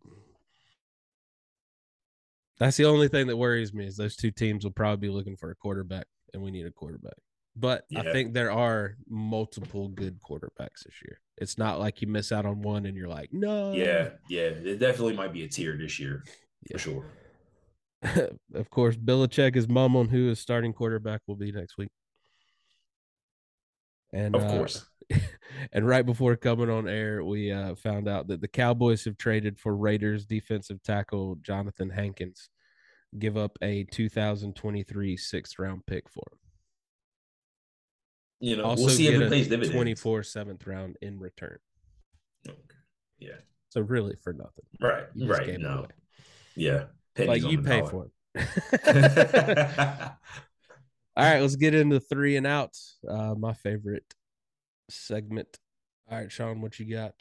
That's the only thing that worries me is those two teams will probably be looking for a quarterback, and we need a quarterback. But yeah. I think there are multiple good quarterbacks this year. It's not like you miss out on one and you're like, no. Yeah, yeah. It definitely might be a tier this year yeah. for sure. of course, Belichick is mum on who his starting quarterback will be next week. And of uh, course. Uh, and right before coming on air, we uh, found out that the Cowboys have traded for Raiders defensive tackle Jonathan Hankins, give up a 2023 sixth round pick for him. You know, also we'll see if it pays dividends. 24 seventh round in return. Okay. Yeah. So really for nothing. Right. Right. No. Away. Yeah. Pennies like you pay dollar. for it. All right, let's get into three and outs. Uh, my favorite segment. All right, Sean, what you got?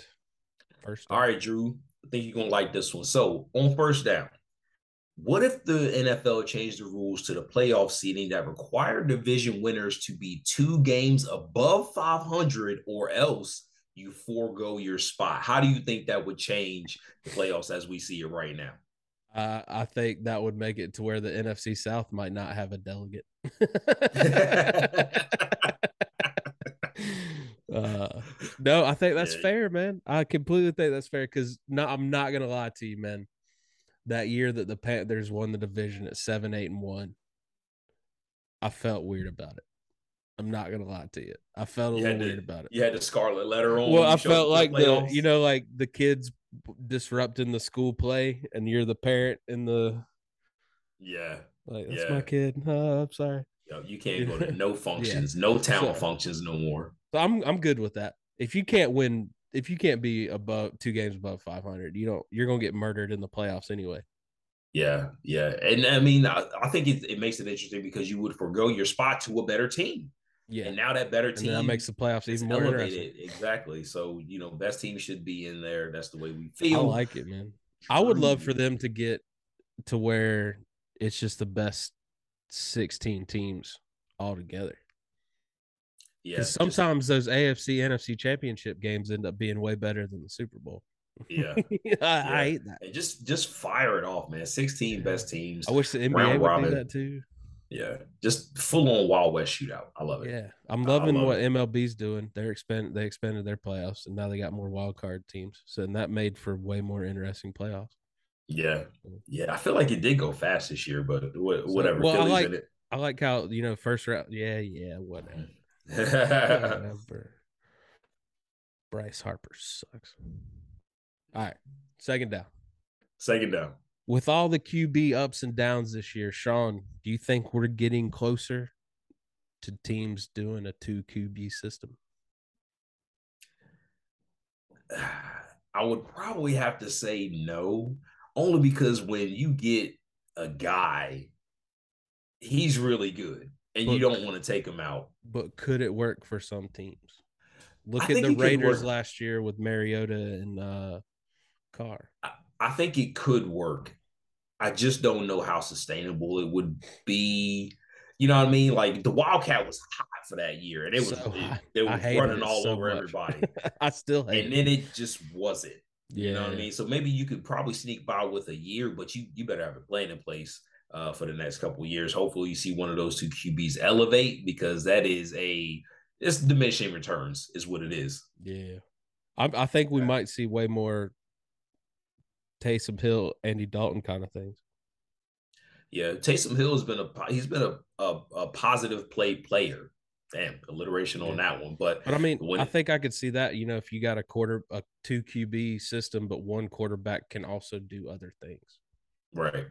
First. All right, Drew. I think you're gonna like this one. So on first down, what if the NFL changed the rules to the playoff seeding that require division winners to be two games above 500 or else you forego your spot? How do you think that would change the playoffs as we see it right now? Uh, I think that would make it to where the NFC South might not have a delegate. uh, no, I think that's fair, man. I completely think that's fair because no, I'm not gonna lie to you, man that year that the Panthers won the division at seven, eight, and one, I felt weird about it. I'm not gonna lie to you. I felt a you little weird about it. You had the scarlet letter on. Well, I felt like the, the you know, like the kids disrupting the school play, and you're the parent in the. Yeah. Like that's yeah. my kid. Oh, I'm sorry. Yo, you can't go to no functions, yeah. no town so, functions no more. So I'm I'm good with that. If you can't win if you can't be above two games above 500, you don't you're gonna get murdered in the playoffs anyway. Yeah, yeah, and I mean, I, I think it, it makes it interesting because you would forego your spot to a better team. Yeah, and now that better team that makes the playoffs even more elevated. Exactly. So you know, best team should be in there. That's the way we feel. I like it, man. I would love for them to get to where it's just the best 16 teams all together. Yeah. sometimes those AFC NFC championship games end up being way better than the Super Bowl. Yeah. I, yeah. I, hate that. And just just fire it off, man. 16 best teams. I wish the NBA would Robin. do that too. Yeah. Just full on Wild West shootout. I love it. Yeah. I'm loving love what it. MLB's doing. They're expand they expanded their playoffs and now they got more wild card teams. So and that made for way more interesting playoffs. Yeah. Yeah. I feel like it did go fast this year, but whatever. So, well, I like, I like how, you know, first round. Yeah. Yeah. Whatever. Mm-hmm. Whatever. Bryce Harper sucks. All right. Second down. Second down. With all the QB ups and downs this year, Sean, do you think we're getting closer to teams doing a two QB system? I would probably have to say no, only because when you get a guy, he's really good and but, you don't want to take him out. But could it work for some teams? Look I at the Raiders last year with Mariota and uh, Carr. I, I think it could work. I just don't know how sustainable it would be. You know what I mean? Like the Wildcat was hot for that year, and it was so it, it, was running all so over much. everybody. I still hate and it. then it just wasn't. Yeah. You know what I mean? So maybe you could probably sneak by with a year, but you you better have a plan in place uh, for the next couple of years. Hopefully, you see one of those two QBs elevate because that is a it's diminishing returns is what it is. Yeah, I, I think we might see way more Taysom Hill, Andy Dalton kind of things. Yeah, Taysom Hill has been a he's been a a, a positive play player. Damn, alliteration yeah. on that one. But but I mean, when, I think I could see that. You know, if you got a quarter a two QB system, but one quarterback can also do other things. Right,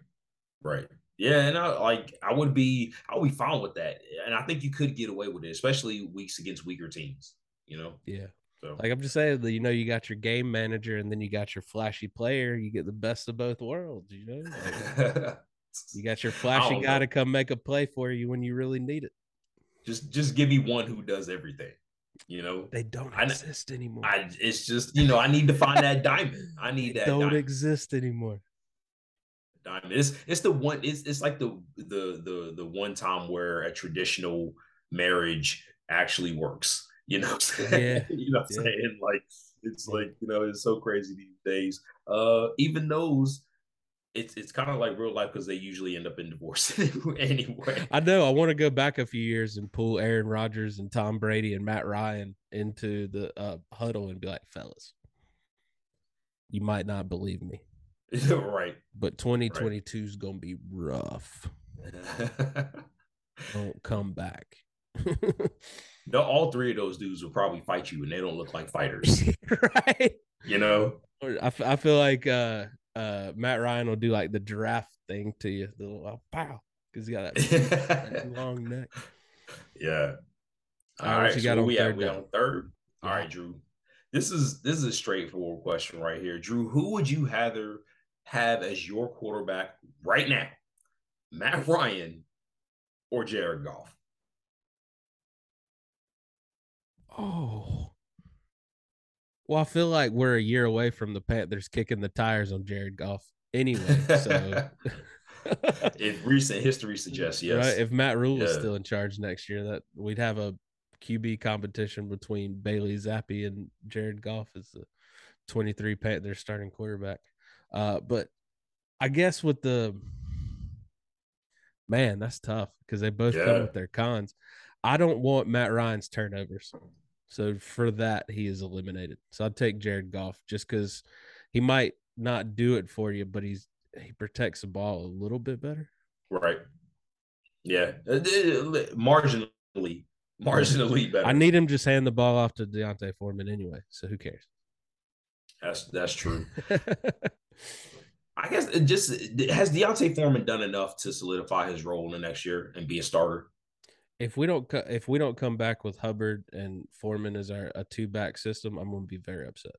right. Yeah, and I like I would be I would be fine with that, and I think you could get away with it, especially weeks against weaker teams. You know. Yeah. So. Like I'm just saying that you know you got your game manager and then you got your flashy player. You get the best of both worlds. You know, like, you got your flashy guy know. to come make a play for you when you really need it. Just just give me one who does everything. You know, they don't I, exist anymore. I it's just you know I need to find that diamond. I need that. Don't diamond. exist anymore. Diamond. It's it's the one. It's it's like the the the the one time where a traditional marriage actually works you know? Yeah. you know what I'm yeah. saying? Like it's like, you know, it's so crazy these days. Uh even those it's it's kind of like real life because they usually end up in divorce anyway. I know. I want to go back a few years and pull Aaron Rodgers and Tom Brady and Matt Ryan into the uh, huddle and be like, fellas, you might not believe me. right. But 2022 right. is going to be rough. Don't come back. no, all three of those dudes will probably fight you, and they don't look like fighters, right? You know, I, I feel like uh, uh, Matt Ryan will do like the giraffe thing to you, the little uh, pow, because he got that, that, long neck. Yeah. All, all right, right. So got on we third. We on third. All right, Drew. This is this is a straightforward question right here, Drew. Who would you rather have as your quarterback right now, Matt Ryan or Jared Goff? Oh. Well, I feel like we're a year away from the Panthers kicking the tires on Jared Goff anyway. So if recent history suggests yes. Right. If Matt Rhule yeah. is still in charge next year, that we'd have a QB competition between Bailey Zappe and Jared Goff as the 23 Panthers starting quarterback. Uh, but I guess with the man, that's tough because they both yeah. come with their cons. I don't want Matt Ryan's turnovers. So for that, he is eliminated. So I'd take Jared Goff just because he might not do it for you, but he's he protects the ball a little bit better. Right. Yeah. Uh, marginally, marginally better. I need him just hand the ball off to D'Onta Foreman anyway. So who cares? That's that's true. I guess it just has D'Onta Foreman done enough to solidify his role in the next year and be a starter? if we don't if we don't come back with Hubbard and Foreman as our a two back system, I'm going to be very upset.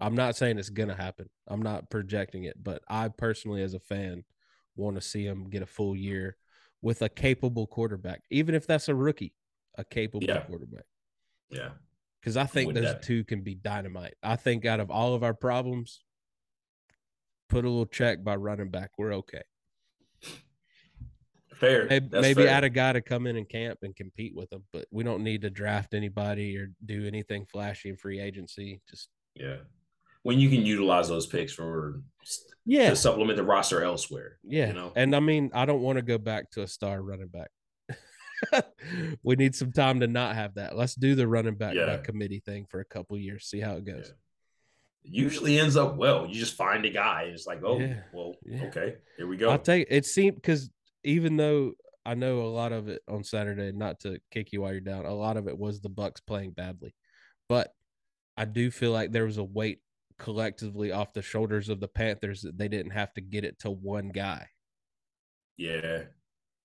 I'm not saying it's going to happen. I'm not projecting it, but I personally, as a fan, want to see him get a full year with a capable quarterback, even if that's a rookie, a capable yeah. quarterback. Yeah, because I think those that... two can be dynamite. I think out of all of our problems, put a little check by running back, we're okay. Fair. Maybe, That's maybe fair. add a guy to come in and camp and compete with them, but we don't need to draft anybody or do anything flashy in free agency. Just yeah. When you can utilize those picks for yeah, to supplement the roster elsewhere. yeah. You know? And I mean, I don't want to go back to a star running back. we need some time to not have that. Let's do the running back Yeah. committee thing for a couple years, see how it goes. Usually ends up well. You just find a guy. It's like, oh, Yeah. well, Yeah. okay, here we go. I'll take it seemed because even though I know a lot of it on Saturday, not to kick you while you're down, a lot of it was the Bucks playing badly. But I do feel like there was a weight collectively off the shoulders of the Panthers that they didn't have to get it to one guy. yeah.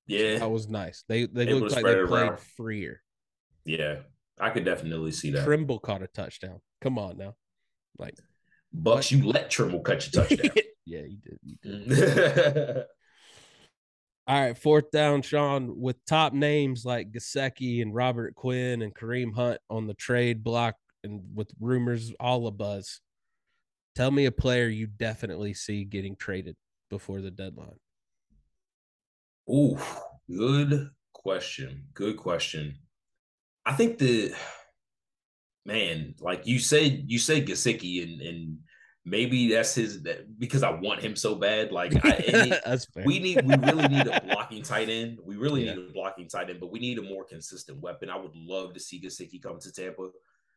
Yeah. That was nice. They they to looked like they played around. freer. Yeah. I could definitely see that. Trimble caught a touchdown. Come on now. Like Bucks, you let Trimble catch a touchdown. yeah, you did. You did. All right, fourth down, Sean, with top names like Gesicki and Robert Quinn and Kareem Hunt on the trade block and with rumors all a buzz. Tell me a player you definitely see getting traded before the deadline. Ooh, good question. Good question. I think the man, like you said, you said Gesicki, and and maybe that's his that, because I want him so bad. Like I, it- we need, we really need a blocking tight end. We really Yeah. need a blocking tight end, but we need a more consistent weapon. I would love to see Gesicki come to Tampa,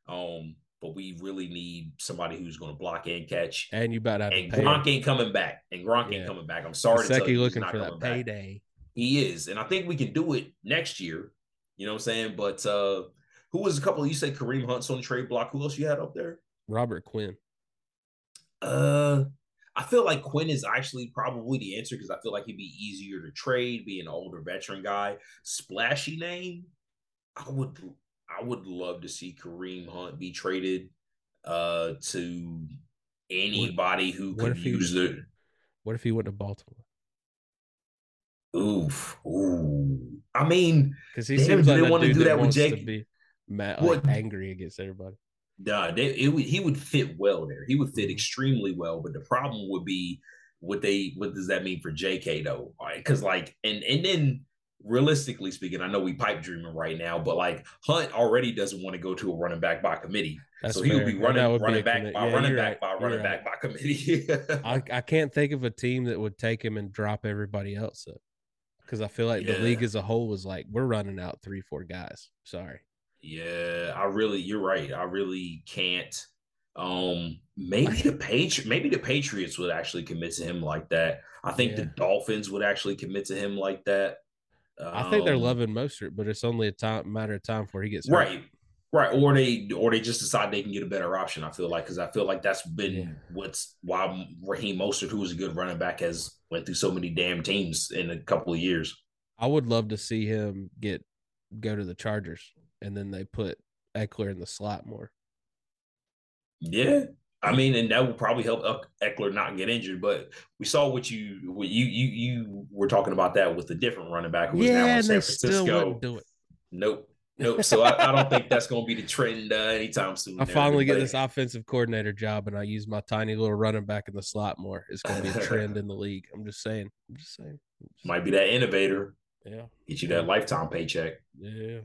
um, but we really need somebody who's going to block and catch. and you have And. Gronk ain't coming back. And Gronk Yeah. ain't coming back. I'm sorry to tell Gesicki you, looking for that payday. back. He is, and I think we can do it next year. You know what I'm saying? But uh who was a couple? You said Kareem Hunt's on the trade block. Who else you had up there? Robert Quinn. Uh, I feel like Quinn is actually probably the answer because I feel like he'd be easier to trade, be an older veteran guy. Splashy name, I would, I would love to see Kareem Hunt be traded uh to anybody who what could if he- use the What if he went to Baltimore? Oof. Ooh, I mean, Because he seems like they wanna dude do that, that with to Jake? be mad, like angry against everybody. Nah, they, it he would fit well there. He would fit Mhm. extremely well. But the problem would be what they what does that mean for JK though? Because like and and then realistically speaking, I know we pipe dreaming right now, but like Hunt already doesn't want to go to a running back by committee. That's so he would be running would running a back by yeah, running back right. by You're running right. back by committee. I, I can't think of a team that would take him and drop everybody else up because I feel like the league as a whole was like we're running out three four guys. Sorry. Yeah, I really you're right. I really can't. Um maybe the Patri- maybe the Patriots would actually commit to him like that. I think the Dolphins would actually commit to him like that. I think they're Um, loving Mostert, but it's only a time matter of time before he gets hurt. right. Right. Or they or they just decide they can get a better option. I feel like because I feel like that's been Yeah. what's why Raheem Mostert, who was a good running back, has went through so many damn teams in a couple of years. I would love to see him get go to the Chargers and then they put Ekeler in the slot more. Yeah. I mean, and that would probably help Eck- Ekeler not get injured. But we saw what you what you you you were talking about that with a different running back who was now Yeah, in and San Francisco. wouldn't do it. Nope. Nope. So I, I don't think that's going to be the trend uh, anytime soon. I finally get this offensive coordinator job and I use my tiny little running back in the slot more. It's going to be a trend in the league. I'm just saying. I'm just saying. I'm just- Might be that innovator. Yeah. Get you that lifetime paycheck. Yeah.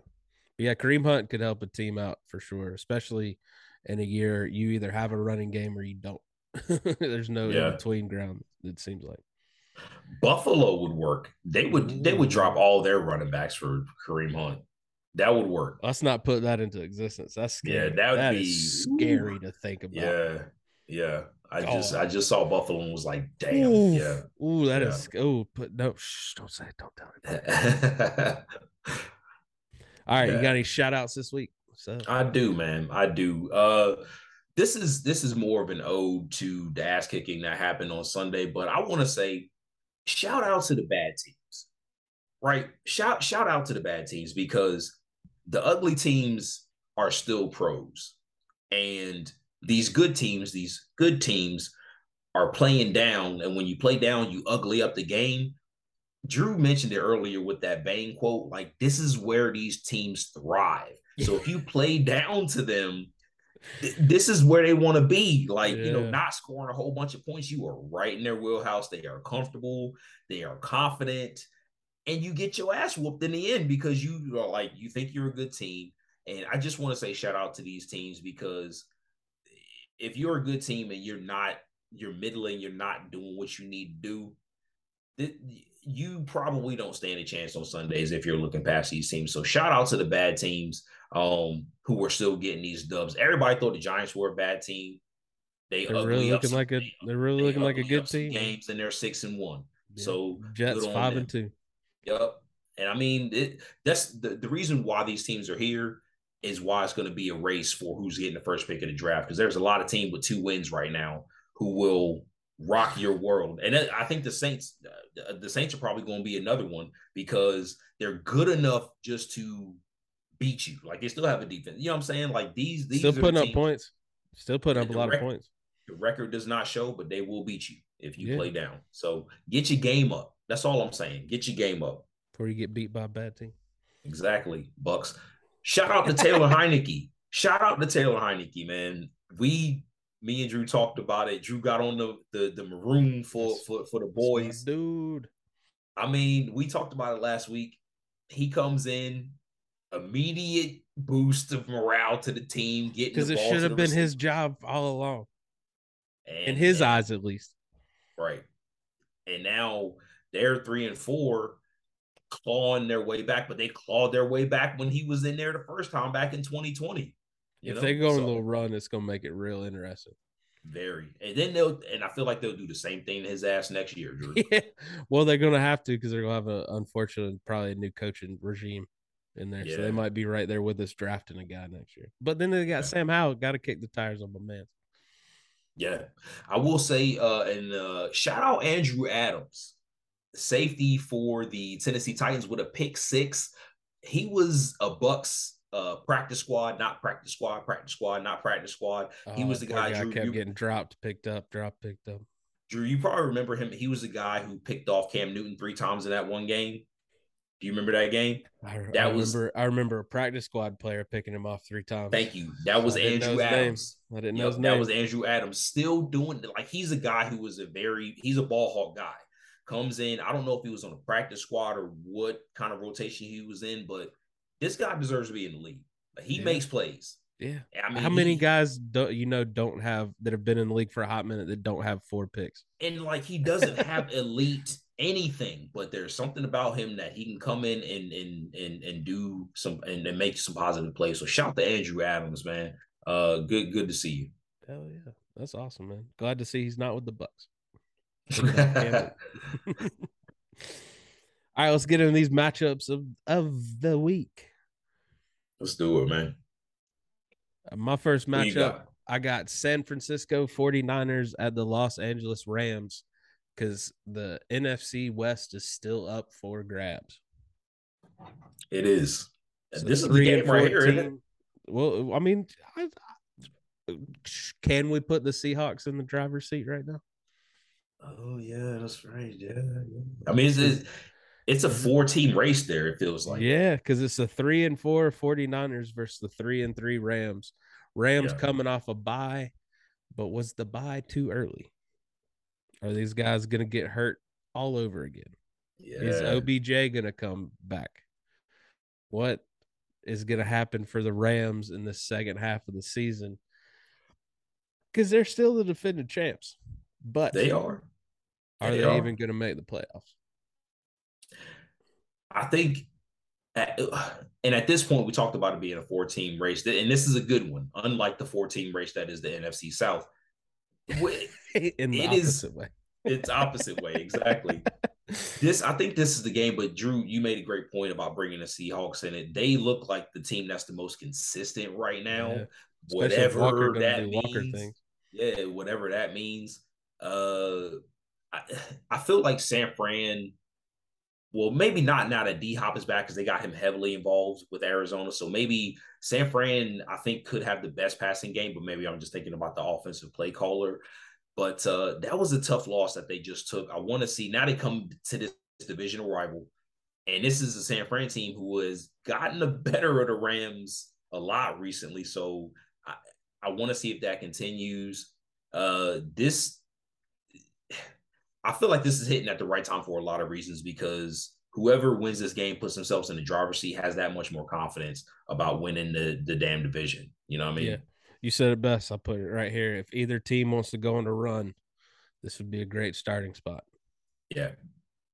Yeah. Kareem Hunt could help a team out for sure, especially in a year you either have a running game or you don't. There's no Yeah. in between ground, it seems like. Buffalo would work. They would they would drop all their running backs for Kareem Hunt. That would work. Let's not put that into existence. That's scary. Yeah, that would That be- scary to think about. Yeah. Yeah. I just Oh. I just saw Buffalo and was like, damn. Ooh, Yeah. Ooh, that Yeah. is. Oh, but no, shh, don't say it. Don't tell it. All right, you got any shout outs this week? So I do, man. I do. Uh this is this is more of an ode to the ass kicking that happened on Sunday, but I want to say shout out to the bad teams. Right? Shout shout out to the bad teams because the ugly teams are still pros. And these good teams, these good teams are playing down and when you play down, you ugly up the game. Drew mentioned it earlier with that Bane quote. Like, this is where these teams thrive. So if you play down to them, th- this is where they want to be. Like, you know, not scoring a whole bunch of points. You are right in their wheelhouse. They are comfortable. They are confident. And you get your ass whooped in the end because you are like you think you're a good team. And I just want to say shout out to these teams because if you're a good team and you're not you're middling, you're not doing what you need to do, you probably don't stand a chance on Sundays if you're looking past these teams. So shout out to the bad teams um, who are still getting these dubs. Everybody thought the Giants were a bad team. They are really looking like a they're really looking like a good team. Games and they're six and one. Yeah. So Jets five and two. Yep. And I mean, it, that's the, the reason why these teams are here is why it's going to be a race for who's getting the first pick of the draft because there's a lot of team with two wins right now who will rock your world. And I think the Saints, uh, the Saints are probably going to be another one because they're good enough just to beat you. Like they still have a defense. You know what I'm saying? Like these, these still putting up points, still putting up a lot record, of points. The record does not show, but they will beat you if you yeah. play down. So get your game up. That's all I'm saying. Get your game up before you get beat by a bad team. Exactly, Bucks. Shout out to Taylor Heinicke. Shout out to Taylor Heinicke, man. We me and Drew talked about it. Drew got on the the, the maroon for, for for the boys. Dude. I mean, we talked about it last week. He comes in, immediate boost of morale to the team, getting because it should have been receiver. his job all along. And, in his and, eyes, at least. Right. And now they're three and four, clawing their way back, but they clawed their way back when he was in there the first time back in 2020. if know? they go so, a little run, it's gonna make it real interesting. Very, and then they'll, and I feel like they'll do the same thing to his ass next year. Drew. Yeah. Well, they're gonna have to because they're gonna have an unfortunate, probably a new coaching regime in there, yeah. so they might be right there with us drafting a guy next year. But then they got yeah. Sam Howell, got to kick the tires on my man. Yeah, I will say, uh, and uh, shout out Andrew Adams safety for the Tennessee Titans with a pick six. He was a Bucks uh, practice squad, not practice squad, practice squad, not practice squad. Oh, he was the guy, guy Drew, kept you, getting dropped, picked up, dropped, picked up. Drew, you probably remember him. He was the guy who picked off Cam Newton three times in that one game. Do you remember that game? I, that I was, remember. I remember a practice squad player picking him off three times. Thank you. That was Andrew Adams. I didn't know. Yep, that was Andrew Adams. Still doing like he's a guy who was a very he's a ball hawk guy comes in. I don't know if he was on a practice squad or what kind of rotation he was in, but this guy deserves to be in the league. He yeah. makes plays. Yeah. I mean, how many he, guys do you know don't have that have been in the league for a hot minute that don't have four picks? And like he doesn't have elite anything, but there's something about him that he can come in and and and and do some and, and make some positive plays. So shout to Andrew Adams, man. Uh, good good to see you. Hell yeah, that's awesome, man. Glad to see he's not with the Bucks. All right, let's get into these matchups of, of the week. Let's do it, man. Uh, my first matchup, got? I got San Francisco 49ers at the Los Angeles Rams because the NFC West is still up for grabs. It is. So this is the game right here, Well, I mean, I, I, can we put the Seahawks in the driver's seat right now? Oh yeah, that's right. Yeah, yeah. I mean, it's, it's a four team race there. It feels like. Yeah, because it's a three and four 49ers versus the three and three Rams. Rams yeah. coming off a bye, but was the bye too early? Are these guys gonna get hurt all over again? Yeah. Is OBJ gonna come back? What is gonna happen for the Rams in the second half of the season? Because they're still the defending champs. But they are. Are they, they are. even going to make the playoffs? I think, at, and at this point, we talked about it being a four team race, and this is a good one, unlike the four team race that is the NFC South. In the it opposite is, way. It's opposite way, exactly. this, I think this is the game, but Drew, you made a great point about bringing the Seahawks in it. They look like the team that's the most consistent right now. Yeah. Whatever that means. Yeah, whatever that means. Uh, I, I feel like San Fran. Well, maybe not now that D Hop is back because they got him heavily involved with Arizona. So maybe San Fran, I think, could have the best passing game, but maybe I'm just thinking about the offensive play caller. But uh, that was a tough loss that they just took. I want to see now they come to this divisional rival, and this is a San Fran team who has gotten the better of the Rams a lot recently. So I, I want to see if that continues. Uh, this I feel like this is hitting at the right time for a lot of reasons because whoever wins this game puts themselves in the driver's seat, has that much more confidence about winning the the damn division. You know what I mean? Yeah. You said it best. I put it right here. If either team wants to go on a run, this would be a great starting spot. Yeah,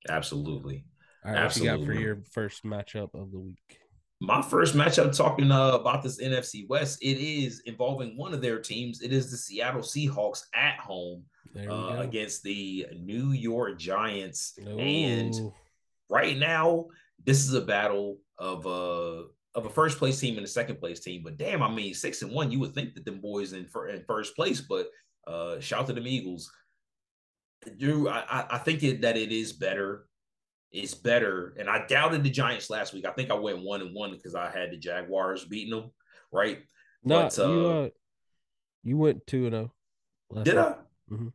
absolutely. All right, absolutely. what you got for your first matchup of the week? My first matchup, talking uh, about this NFC West, it is involving one of their teams. It is the Seattle Seahawks at home uh, against the New York Giants. And right now, this is a battle of uh of a first place team and a second place team. But damn, I mean, six and one, you would think that them boys in, for, in first place. But uh, shout to them Eagles. Drew, I, I think it, that it is better. It's better, and I doubted the Giants last week. I think I went one and one because I had the Jaguars beating them, right? No, but, uh, you, uh, you went two and zero. Oh did week. I? Mm-hmm.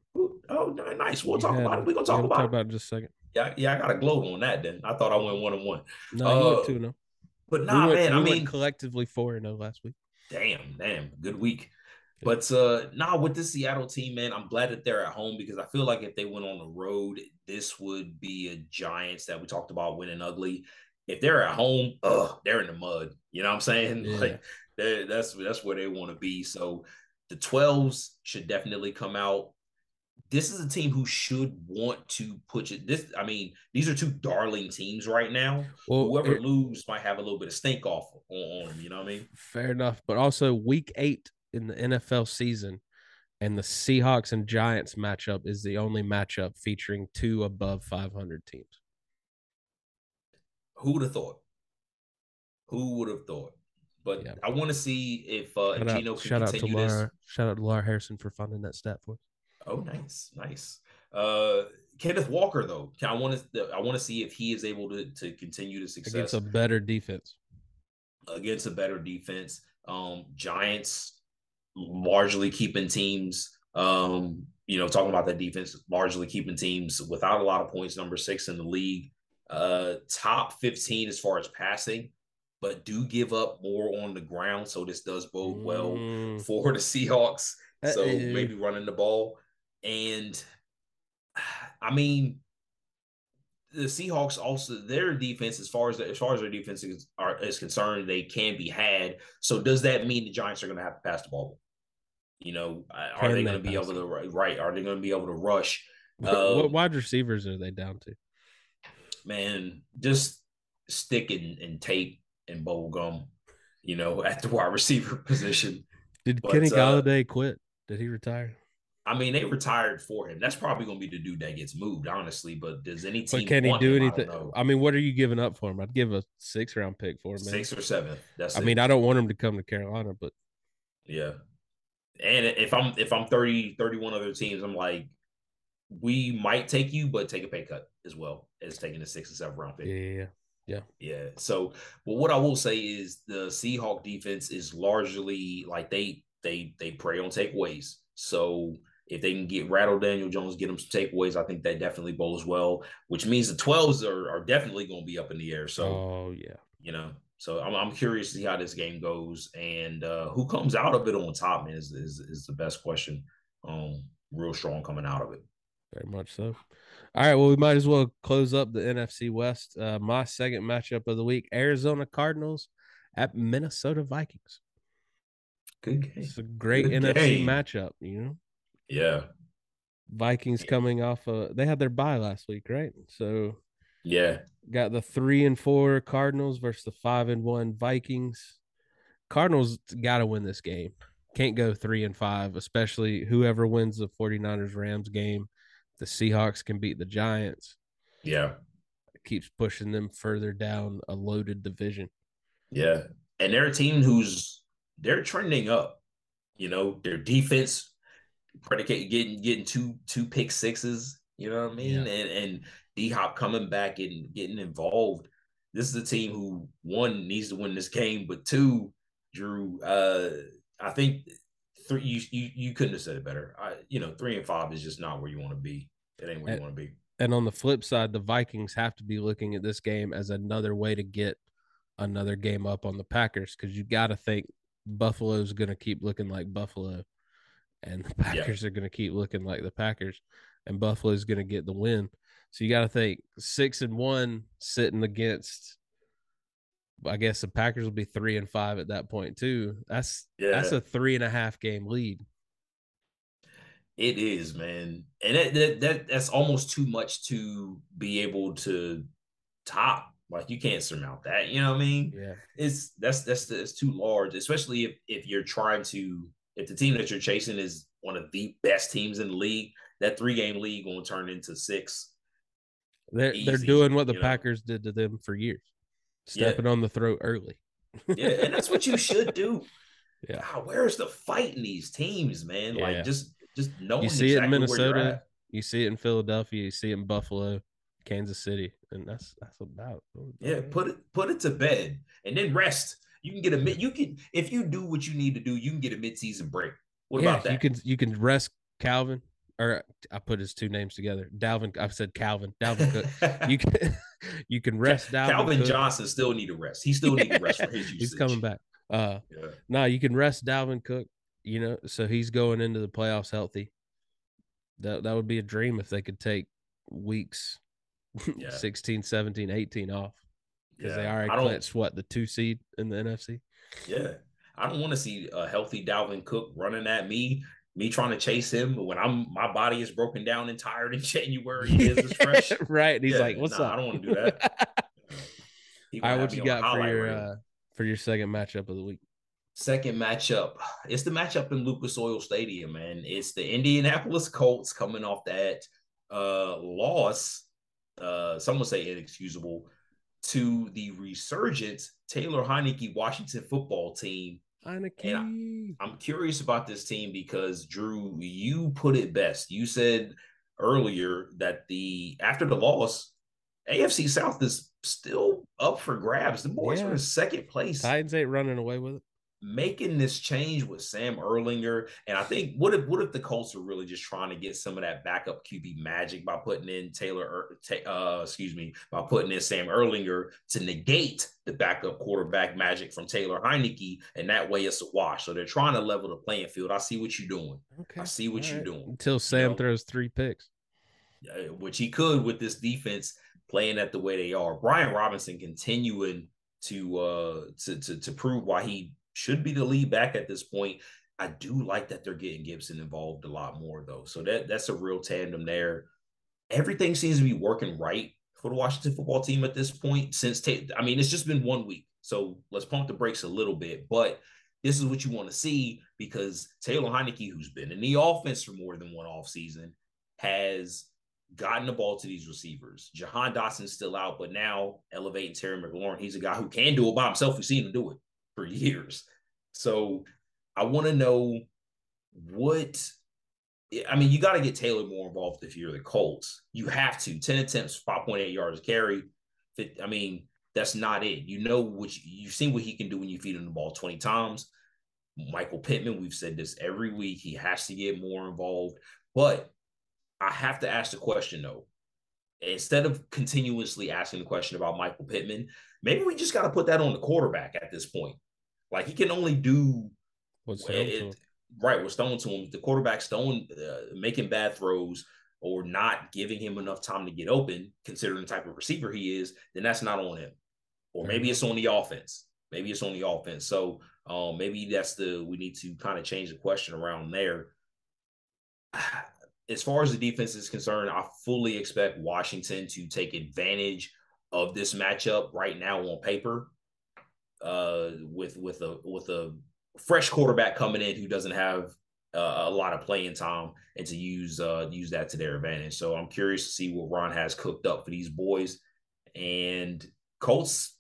Oh, nice. We'll talk about it. We're gonna talk about, talk it. about it just a second. Yeah, yeah, I got a gloat on that. Then I thought I went one and one. No, uh, you went two and zero. But nah, we went, man. We I mean, collectively four and zero last week. Damn, damn, good week. But uh now nah, with the Seattle team, man, I'm glad that they're at home because I feel like if they went on the road, this would be a Giants that we talked about winning ugly. If they're at home, ugh, they're in the mud. You know what I'm saying? Yeah. Like that's that's where they want to be. So the 12s should definitely come out this is a team who should want to put it. This, I mean, these are two darling teams right now. Well, Whoever it, lose might have a little bit of stink off on, on them. You know what I mean? Fair enough. But also, week eight in the NFL season, and the Seahawks and Giants matchup is the only matchup featuring two above 500 teams. Who would have thought? Who would have thought? But yeah. I want to see if uh, shout Geno out, can shout continue out to Laura, this. Shout out to Laura Harrison for finding that stat for us. Oh, nice, nice. Uh, Kenneth Walker, though, I want to I want to see if he is able to to continue to success against a better defense. Against a better defense, um, Giants largely keeping teams. Um, you know, talking about that defense, largely keeping teams without a lot of points. Number six in the league, uh, top fifteen as far as passing but do give up more on the ground. So this does bode well mm. for the Seahawks. So maybe running the ball. And I mean, the Seahawks also their defense, as far as as far as their defense is, are, is concerned, they can be had. So does that mean the Giants are going to have to pass the ball? You know, are they going to be able to right? Are they going to be able to rush? Uh, what wide receivers are they down to? Man, just stick and, and tape and bubble gum. You know, at the wide receiver position. Did but, Kenny uh, Golladay uh, quit? Did he retire? I mean, they retired for him. That's probably going to be the dude that gets moved, honestly. But does any team? But can he do him? anything? I, I, mean, what are you giving up for him? I'd give a six round pick for him. Man. Six or seven. That's. I it. mean, I don't want him to come to Carolina, but yeah. And if I'm if I'm 30, 31 other teams, I'm like, we might take you, but take a pay cut as well as taking a six or seven round pick. Yeah. Yeah. Yeah. So, but what I will say is the Seahawk defense is largely like they they they prey on takeaways. So if they can get rattle Daniel Jones, get him some takeaways, I think that definitely bodes well, which means the 12s are, are definitely going to be up in the air. So, oh, yeah. You know, so I'm, I'm curious to see how this game goes and uh, who comes out of it on top, man, is, is, is the best question. Um, real strong coming out of it. Very much so. All right. Well, we might as well close up the NFC West. Uh, my second matchup of the week Arizona Cardinals at Minnesota Vikings. Good game. It's a great Good NFC game. matchup, you know? Yeah. Vikings coming off of they had their bye last week, right? So yeah, got the three and four Cardinals versus the five and one Vikings. Cardinals got to win this game. Can't go three and five, especially whoever wins the 49ers Rams game. The Seahawks can beat the Giants. Yeah. It keeps pushing them further down a loaded division. Yeah. And they're a team who's they're trending up. You know, their defense predicate getting getting two two pick sixes. You know what I mean? Yeah. And and D Hop coming back and getting involved. This is a team who one needs to win this game, but two, Drew, uh, I think three you, you you couldn't have said it better. I you know, three and five is just not where you want to be. It ain't where and, you want to be. And on the flip side, the Vikings have to be looking at this game as another way to get another game up on the Packers because you got to think Buffalo's going to keep looking like Buffalo, and the Packers yeah. are going to keep looking like the Packers, and Buffalo's going to get the win. So you got to think six and one sitting against. I guess the Packers will be three and five at that point too. That's yeah. that's a three and a half game lead. It is, man, and that, that, that that's almost too much to be able to top. Like you can't surmount that. You know what I mean? Yeah. It's that's that's that's too large, especially if if you're trying to if the team that you're chasing is one of the best teams in the league. That three game league will turn into six they're Easy, they're doing what the Packers did to them for years, stepping yeah. on the throat early. yeah, and that's what you should do. Yeah, God, where's the fight in these teams, man? Yeah. Like just just knowing you see exactly it in Minnesota, you see it in Philadelphia, you see it in Buffalo, Kansas City, and that's that's about. Yeah, put it put it to bed and then rest. You can get a mid. You can if you do what you need to do, you can get a mid season break. What yeah, about that? You can you can rest Calvin or I put his two names together. Dalvin, I've said Calvin, Dalvin Cook. you can you can rest Dalvin. Calvin Cook. Johnson still need a rest. He still need a rest for his usage. He's coming back. Uh, yeah. no, you can rest Dalvin Cook. You know, so he's going into the playoffs healthy. That that would be a dream if they could take weeks yeah. 16, 17, 18 off because yeah. they already clinched what the two seed in the NFC. Yeah, I don't want to see a healthy Dalvin Cook running at me me trying to chase him when I'm my body is broken down and tired in January. He is fresh. right. And he's yeah, like, what's nah, up? I don't want to do that. All right, what you got for your uh, for your second matchup of the week? Second matchup. It's the matchup in Lucas Oil Stadium, man. It's the Indianapolis Colts coming off that uh loss. Uh some would say inexcusable to the resurgent Taylor Heinicke Washington football team Heinicke. I, I'm curious about this team because Drew, you put it best. You said earlier that the after the loss, AFC South is still up for grabs. The boys yeah. are in second place. Titans ain't running away with it making this change with Sam Ehlinger. And I think what if what if the Colts are really just trying to get some of that backup QB magic by putting in Taylor, uh, excuse me, by putting in Sam Ehlinger to negate the backup quarterback magic from Taylor Heinicke, and that way it's a wash. So they're trying to level the playing field. I see what you're doing. Okay. I see what All you're right. doing. Until Sam you know? throws three picks. Which he could with this defense playing at the way they are. Brian Robinson continuing to uh to to, to prove why he should be the lead back at this point. I do like that they're getting Gibson involved a lot more though. So that that's a real tandem there. Everything seems to be working right for the Washington football team at this point. Since I mean, it's just been one week, so let's pump the brakes a little bit. But this is what you want to see because Taylor Heinicke, who's been in the offense for more than one off season, has gotten the ball to these receivers. Jahan Dotson's still out, but now elevating Terry McLaurin. He's a guy who can do it by himself. We've seen him do it for years. So I want to know what I mean, you got to get Taylor more involved if you're the Colts. You have to. 10 attempts, 5.8 yards carry. I mean, that's not it. You know what you, you've seen what he can do when you feed him the ball 20 times. Michael Pittman, we've said this every week. He has to get more involved. But I have to ask the question though. Instead of continuously asking the question about Michael Pittman, maybe we just got to put that on the quarterback at this point. Like he can only do what's it, right what's thrown to him. The quarterback stone uh, making bad throws or not giving him enough time to get open, considering the type of receiver he is, then that's not on him. Or maybe it's on the offense. Maybe it's on the offense. So um, maybe that's the we need to kind of change the question around there. As far as the defense is concerned, I fully expect Washington to take advantage of this matchup right now on paper uh, with with a with a fresh quarterback coming in who doesn't have uh, a lot of playing time and to use uh, use that to their advantage. So I'm curious to see what Ron has cooked up for these boys. And Colts,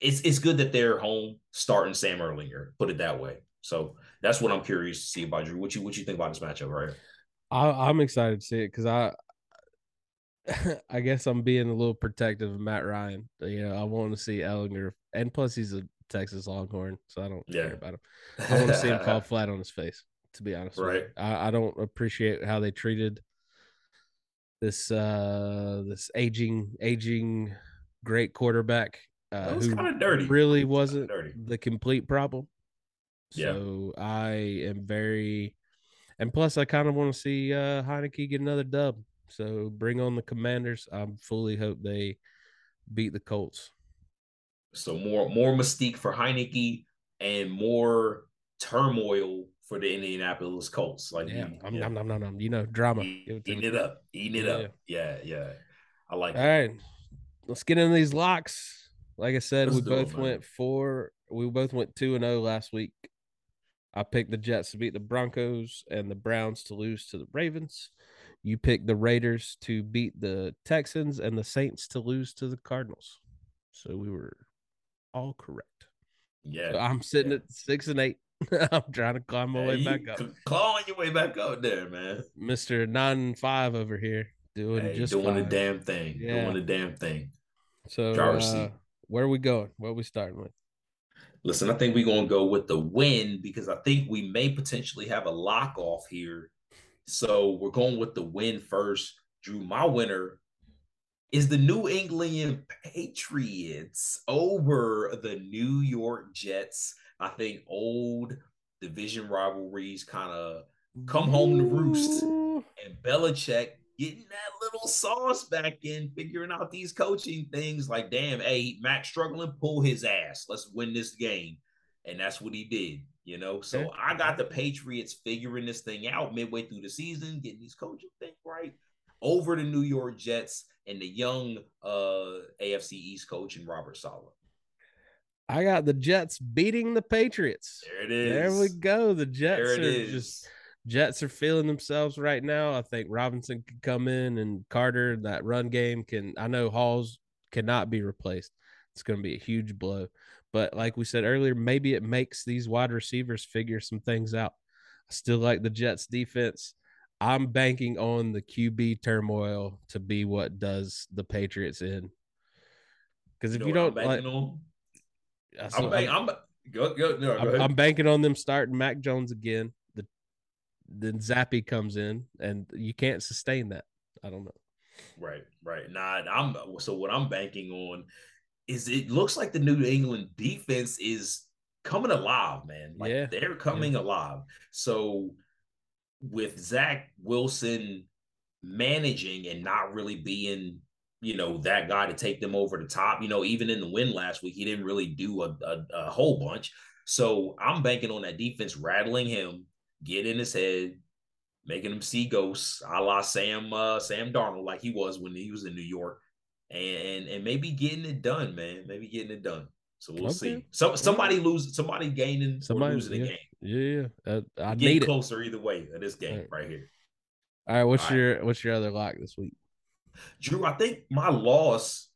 it's it's good that they're home starting Sam Ehlinger. Put it that way. So that's what I'm curious to see about Drew. What you what you think about this matchup, right? I, am excited to see it because I I guess I'm being a little protective of Matt Ryan. You know, I want to see Ehlinger, and plus he's a Texas Longhorn, so I don't yeah. care about him. I want to see him fall flat on his face. To be honest, right? I, I, don't appreciate how they treated this uh this aging aging great quarterback. Uh, was kind of dirty. Really wasn't dirty. the complete problem. So yeah. I am very, and plus I kind of want to see uh Heinicke get another dub. So bring on the Commanders. I fully hope they beat the Colts. So more more mystique for Heinicke and more turmoil for the Indianapolis Colts. Like yeah, you, I'm, yeah. I'm, I'm, I'm, I'm, you know, drama. Eat, eating it up, eating it yeah. up. Yeah, yeah. I like. All it. right, let's get into these locks. Like I said, let's we both it, went four. We both went two and zero oh last week. I picked the Jets to beat the Broncos and the Browns to lose to the Ravens. You picked the Raiders to beat the Texans and the Saints to lose to the Cardinals. So we were all correct. Yeah. So I'm sitting yeah. at six and eight. I'm trying to climb my way back up. Clawing your way back up there, man. Mr. Nine Five over here doing hey, just doing fine. a damn thing. Yeah. Doing a damn thing. So uh, where are we going? Where are we starting with? Listen, I think we're gonna go with the win because I think we may potentially have a lock off here. So we're going with the win first. Drew, my winner is the New England Patriots over the New York Jets. I think old division rivalries kind of come home to roost. And Belichick getting that little sauce back in, figuring out these coaching things like, damn, hey, Mac's struggling, pull his ass. Let's win this game. And that's what he did, you know. So I got the Patriots figuring this thing out midway through the season, getting these coaching things right over the New York Jets and the young uh AFC East coach and Robert Saleh. I got the Jets beating the Patriots. There it is. There we go. The Jets are is. just Jets are feeling themselves right now. I think Robinson can come in and Carter, that run game can I know Halls cannot be replaced. It's going to be a huge blow. But like we said earlier, maybe it makes these wide receivers figure some things out. I still like the Jets defense. I'm banking on the QB turmoil to be what does the Patriots in. Because if you, know you don't like, on? I'm, bank, I'm, go, go, no, I'm, I'm, banking on them starting Mac Jones again. The then Zappe comes in, and you can't sustain that. I don't know. Right, right. Nah, I'm so what I'm banking on is it looks like the New England defense is coming alive, man. Like yeah. they're coming yeah. alive. So with Zach Wilson managing and not really being you know, that guy to take them over the top. You know, even in the win last week, he didn't really do a, a, a whole bunch. So I'm banking on that defense rattling him, get in his head, making him see ghosts, a la Sam uh, Sam Darnold, like he was when he was in New York, and and maybe getting it done, man. Maybe getting it done. So we'll okay. see. So somebody lose, somebody gaining, somebody losing yeah. the game. Yeah, uh, I get closer it. either way in this game right, right here. All right, what's All your right. what's your other lock this week? Drew, I think my loss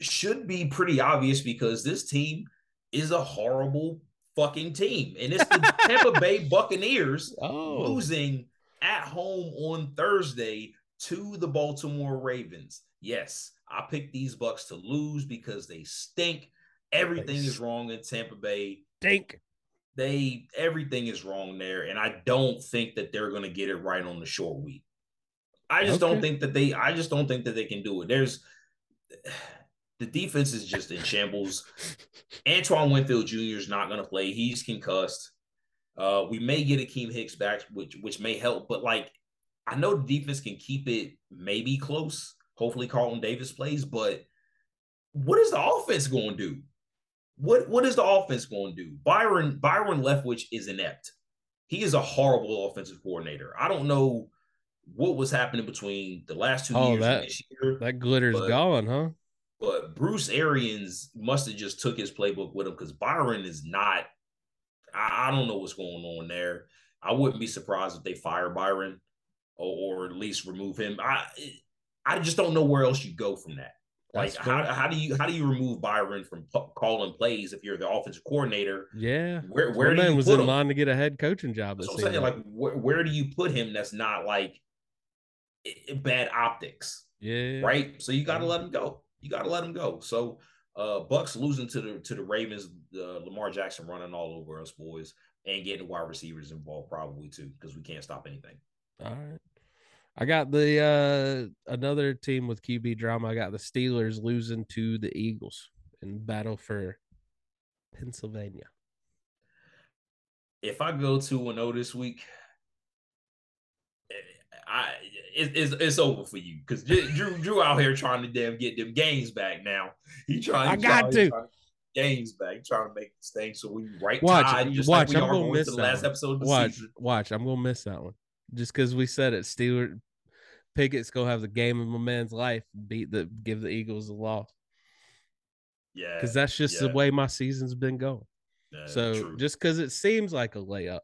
should be pretty obvious because this team is a horrible fucking team. And it's the Tampa Bay Buccaneers oh. losing at home on Thursday to the Baltimore Ravens. Yes, I picked these Bucks to lose because they stink. Everything is wrong in Tampa Bay. Stink. They everything is wrong there, and I don't think that they're going to get it right on the short week. I just okay. don't think that they. I just don't think that they can do it. There's the defense is just in shambles. Antoine Winfield Jr. is not going to play. He's concussed. Uh, we may get Akiem Hicks back, which which may help. But like, I know the defense can keep it maybe close. Hopefully, Carlton Davis plays. But what is the offense going to do? What what is the offense going to do? Byron Byron Leftwich is inept. He is a horrible offensive coordinator. I don't know what was happening between the last two oh, years that, this year. That glitter's but, gone, huh? But Bruce Arians must have just took his playbook with him because Byron is not. I, I, don't know what's going on there. I wouldn't be surprised if they fire Byron or, or at least remove him. I I just don't know where else you go from that. Like how, how do you how do you remove Byron from p- calling plays if you're the offensive coordinator? Yeah, where where do you was in him? line to get a head coaching job. So I'm saying like where, where do you put him? That's not like bad optics. Yeah. Right. So you got to let him go. You got to let him go. So uh Bucks losing to the to the Ravens, uh, Lamar Jackson running all over us boys and getting wide receivers involved probably too because we can't stop anything. All right. I got the uh another team with QB drama. I got the Steelers losing to the Eagles in battle for Pennsylvania. If I go 2 and 0 this week, I it, it's it's over for you because Drew Drew out here trying to damn get them games back now. He trying. I got to. to games back, trying to make this thing so we right watch, tide, just watch. like we I'm are going miss to the last one. episode of the watch, season. watch. I'm gonna miss that one just because we said it. Stewart Pickett's gonna have the game of a man's life. Beat the give the Eagles a loss Yeah, because that's just the way my season's been going. yeah, So true. just because it seems like a layup,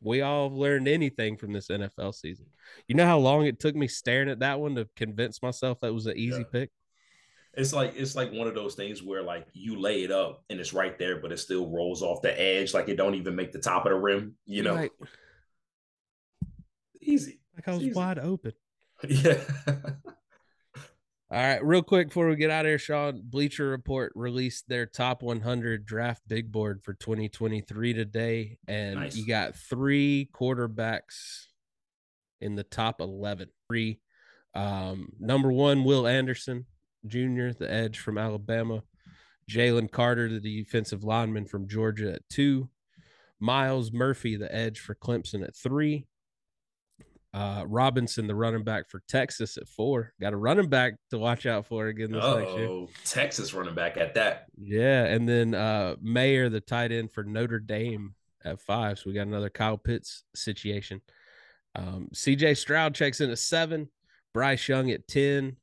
we all have learned anything from this NFL season. You know how long it took me staring at that one to convince myself that was an easy Yeah. pick. It's like it's like one of those things where like you lay it up and it's right there, but it still rolls off the edge, like it don't even make the top of the rim. You know, like, easy. like I was Easy. wide open. Yeah. All right, real quick before we get out of here, Sean, Bleacher Report released their top 100 draft big board for 2023 today, and Nice. you got three quarterbacks in the top 11. Three, um, number one, Will Anderson Jr., the edge from Alabama. Jalen Carter, the defensive lineman from Georgia, at two. Myles Murphy, the edge for Clemson, at three. Uh, Robinson, the running back for Texas, at four. Got a running back to watch out for again this next year. Oh, Texas running back at that. Yeah, and then uh Mayer, the tight end for Notre Dame at five. So we got another Kyle Pitts situation. Um, CJ Stroud checks in at seven, Bryce Young at 10,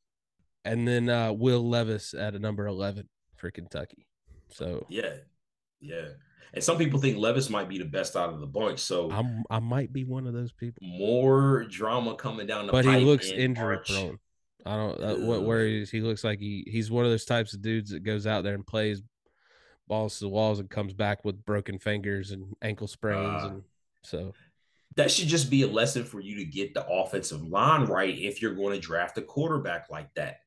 and then uh Will Levis at a number 11 for Kentucky. So Yeah. Yeah. And some people think Levis might be the best out of the bunch. So I'm I might be one of those people. more drama coming down the But he looks in injury March. prone. I don't uh, what worries he looks like he he's one of those types of dudes that goes out there and plays balls to the walls and comes back with broken fingers and ankle sprains Ah. and so That should just be a lesson for you to get the offensive line right if you're going to draft a quarterback like that.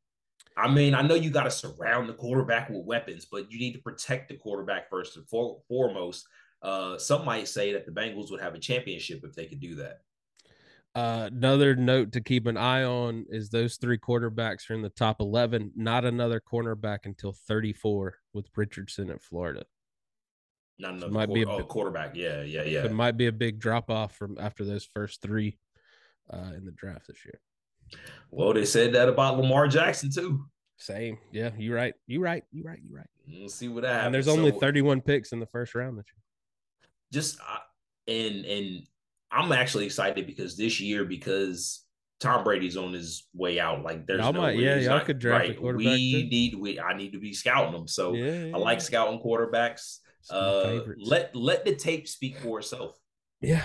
I mean, I know you got to surround the quarterback with weapons, but you need to protect the quarterback first and for- foremost. Uh, some might say that the Bengals would have a championship if they could do that. Uh, another note to keep an eye on is those three quarterbacks are in the top 11, not another cornerback until 34 with Richardson at Florida. Not So another might be a oh, bit- quarterback. Yeah, yeah, yeah. It might be a big drop off from after those first three uh, in the draft this year. Well, they said that about Lamar Jackson too. Same. Yeah, you're right. You right. You right. You right. We'll see what happens. And there's only So, 31 picks in the first round this year. just uh, and and I'm actually excited because this year because Tom Brady's on his way out. Like there's Y'all no might- way yeah, y'all not- could draft right. quarterback, We too. need we I need to be scouting them. So yeah, I like scouting quarterbacks. Uh, let let the tape speak for itself. yeah.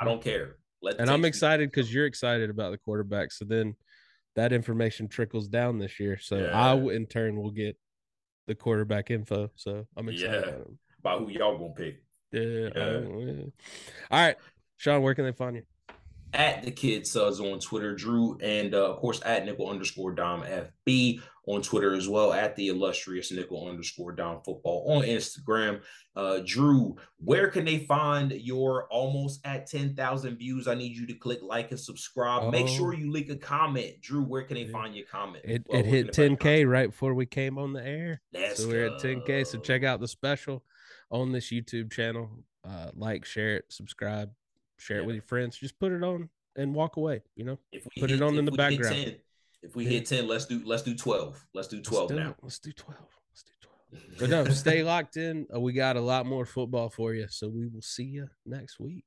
I don't care. Let the And I'm excited because you're excited about the quarterback. So then that information trickles down this year. So Yeah. I, in turn, will get the quarterback info. So I'm excited Yeah. about who y'all gonna pick. Yeah. yeah. All right. Sean, where can they find you? At the kid suds on Twitter, Drew, and uh, of course at nickel underscore dom FB on Twitter as well, at the illustrious nickel underscore dom football on Instagram. Uh, Drew, where can they find your almost at 10,000 views? I need you to click like and subscribe. Make sure Oh. you leave a comment. Drew, where can they Yeah. find your comment? It, Well, it hit find 10K right before we came on the air. comment? so we're at 10K. So check out the special on this YouTube channel. Uh, like, share it, subscribe, share it with your friends. Just put it on and walk away. You know, put it hit- on in the background. 10 if we Yeah. hit 10, let's do let's do 12. Let's do Let's 12 do now. Let's do 12. Let's do 12. But no, stay locked in. Uh, we got a lot more football for you. So we will see you next week.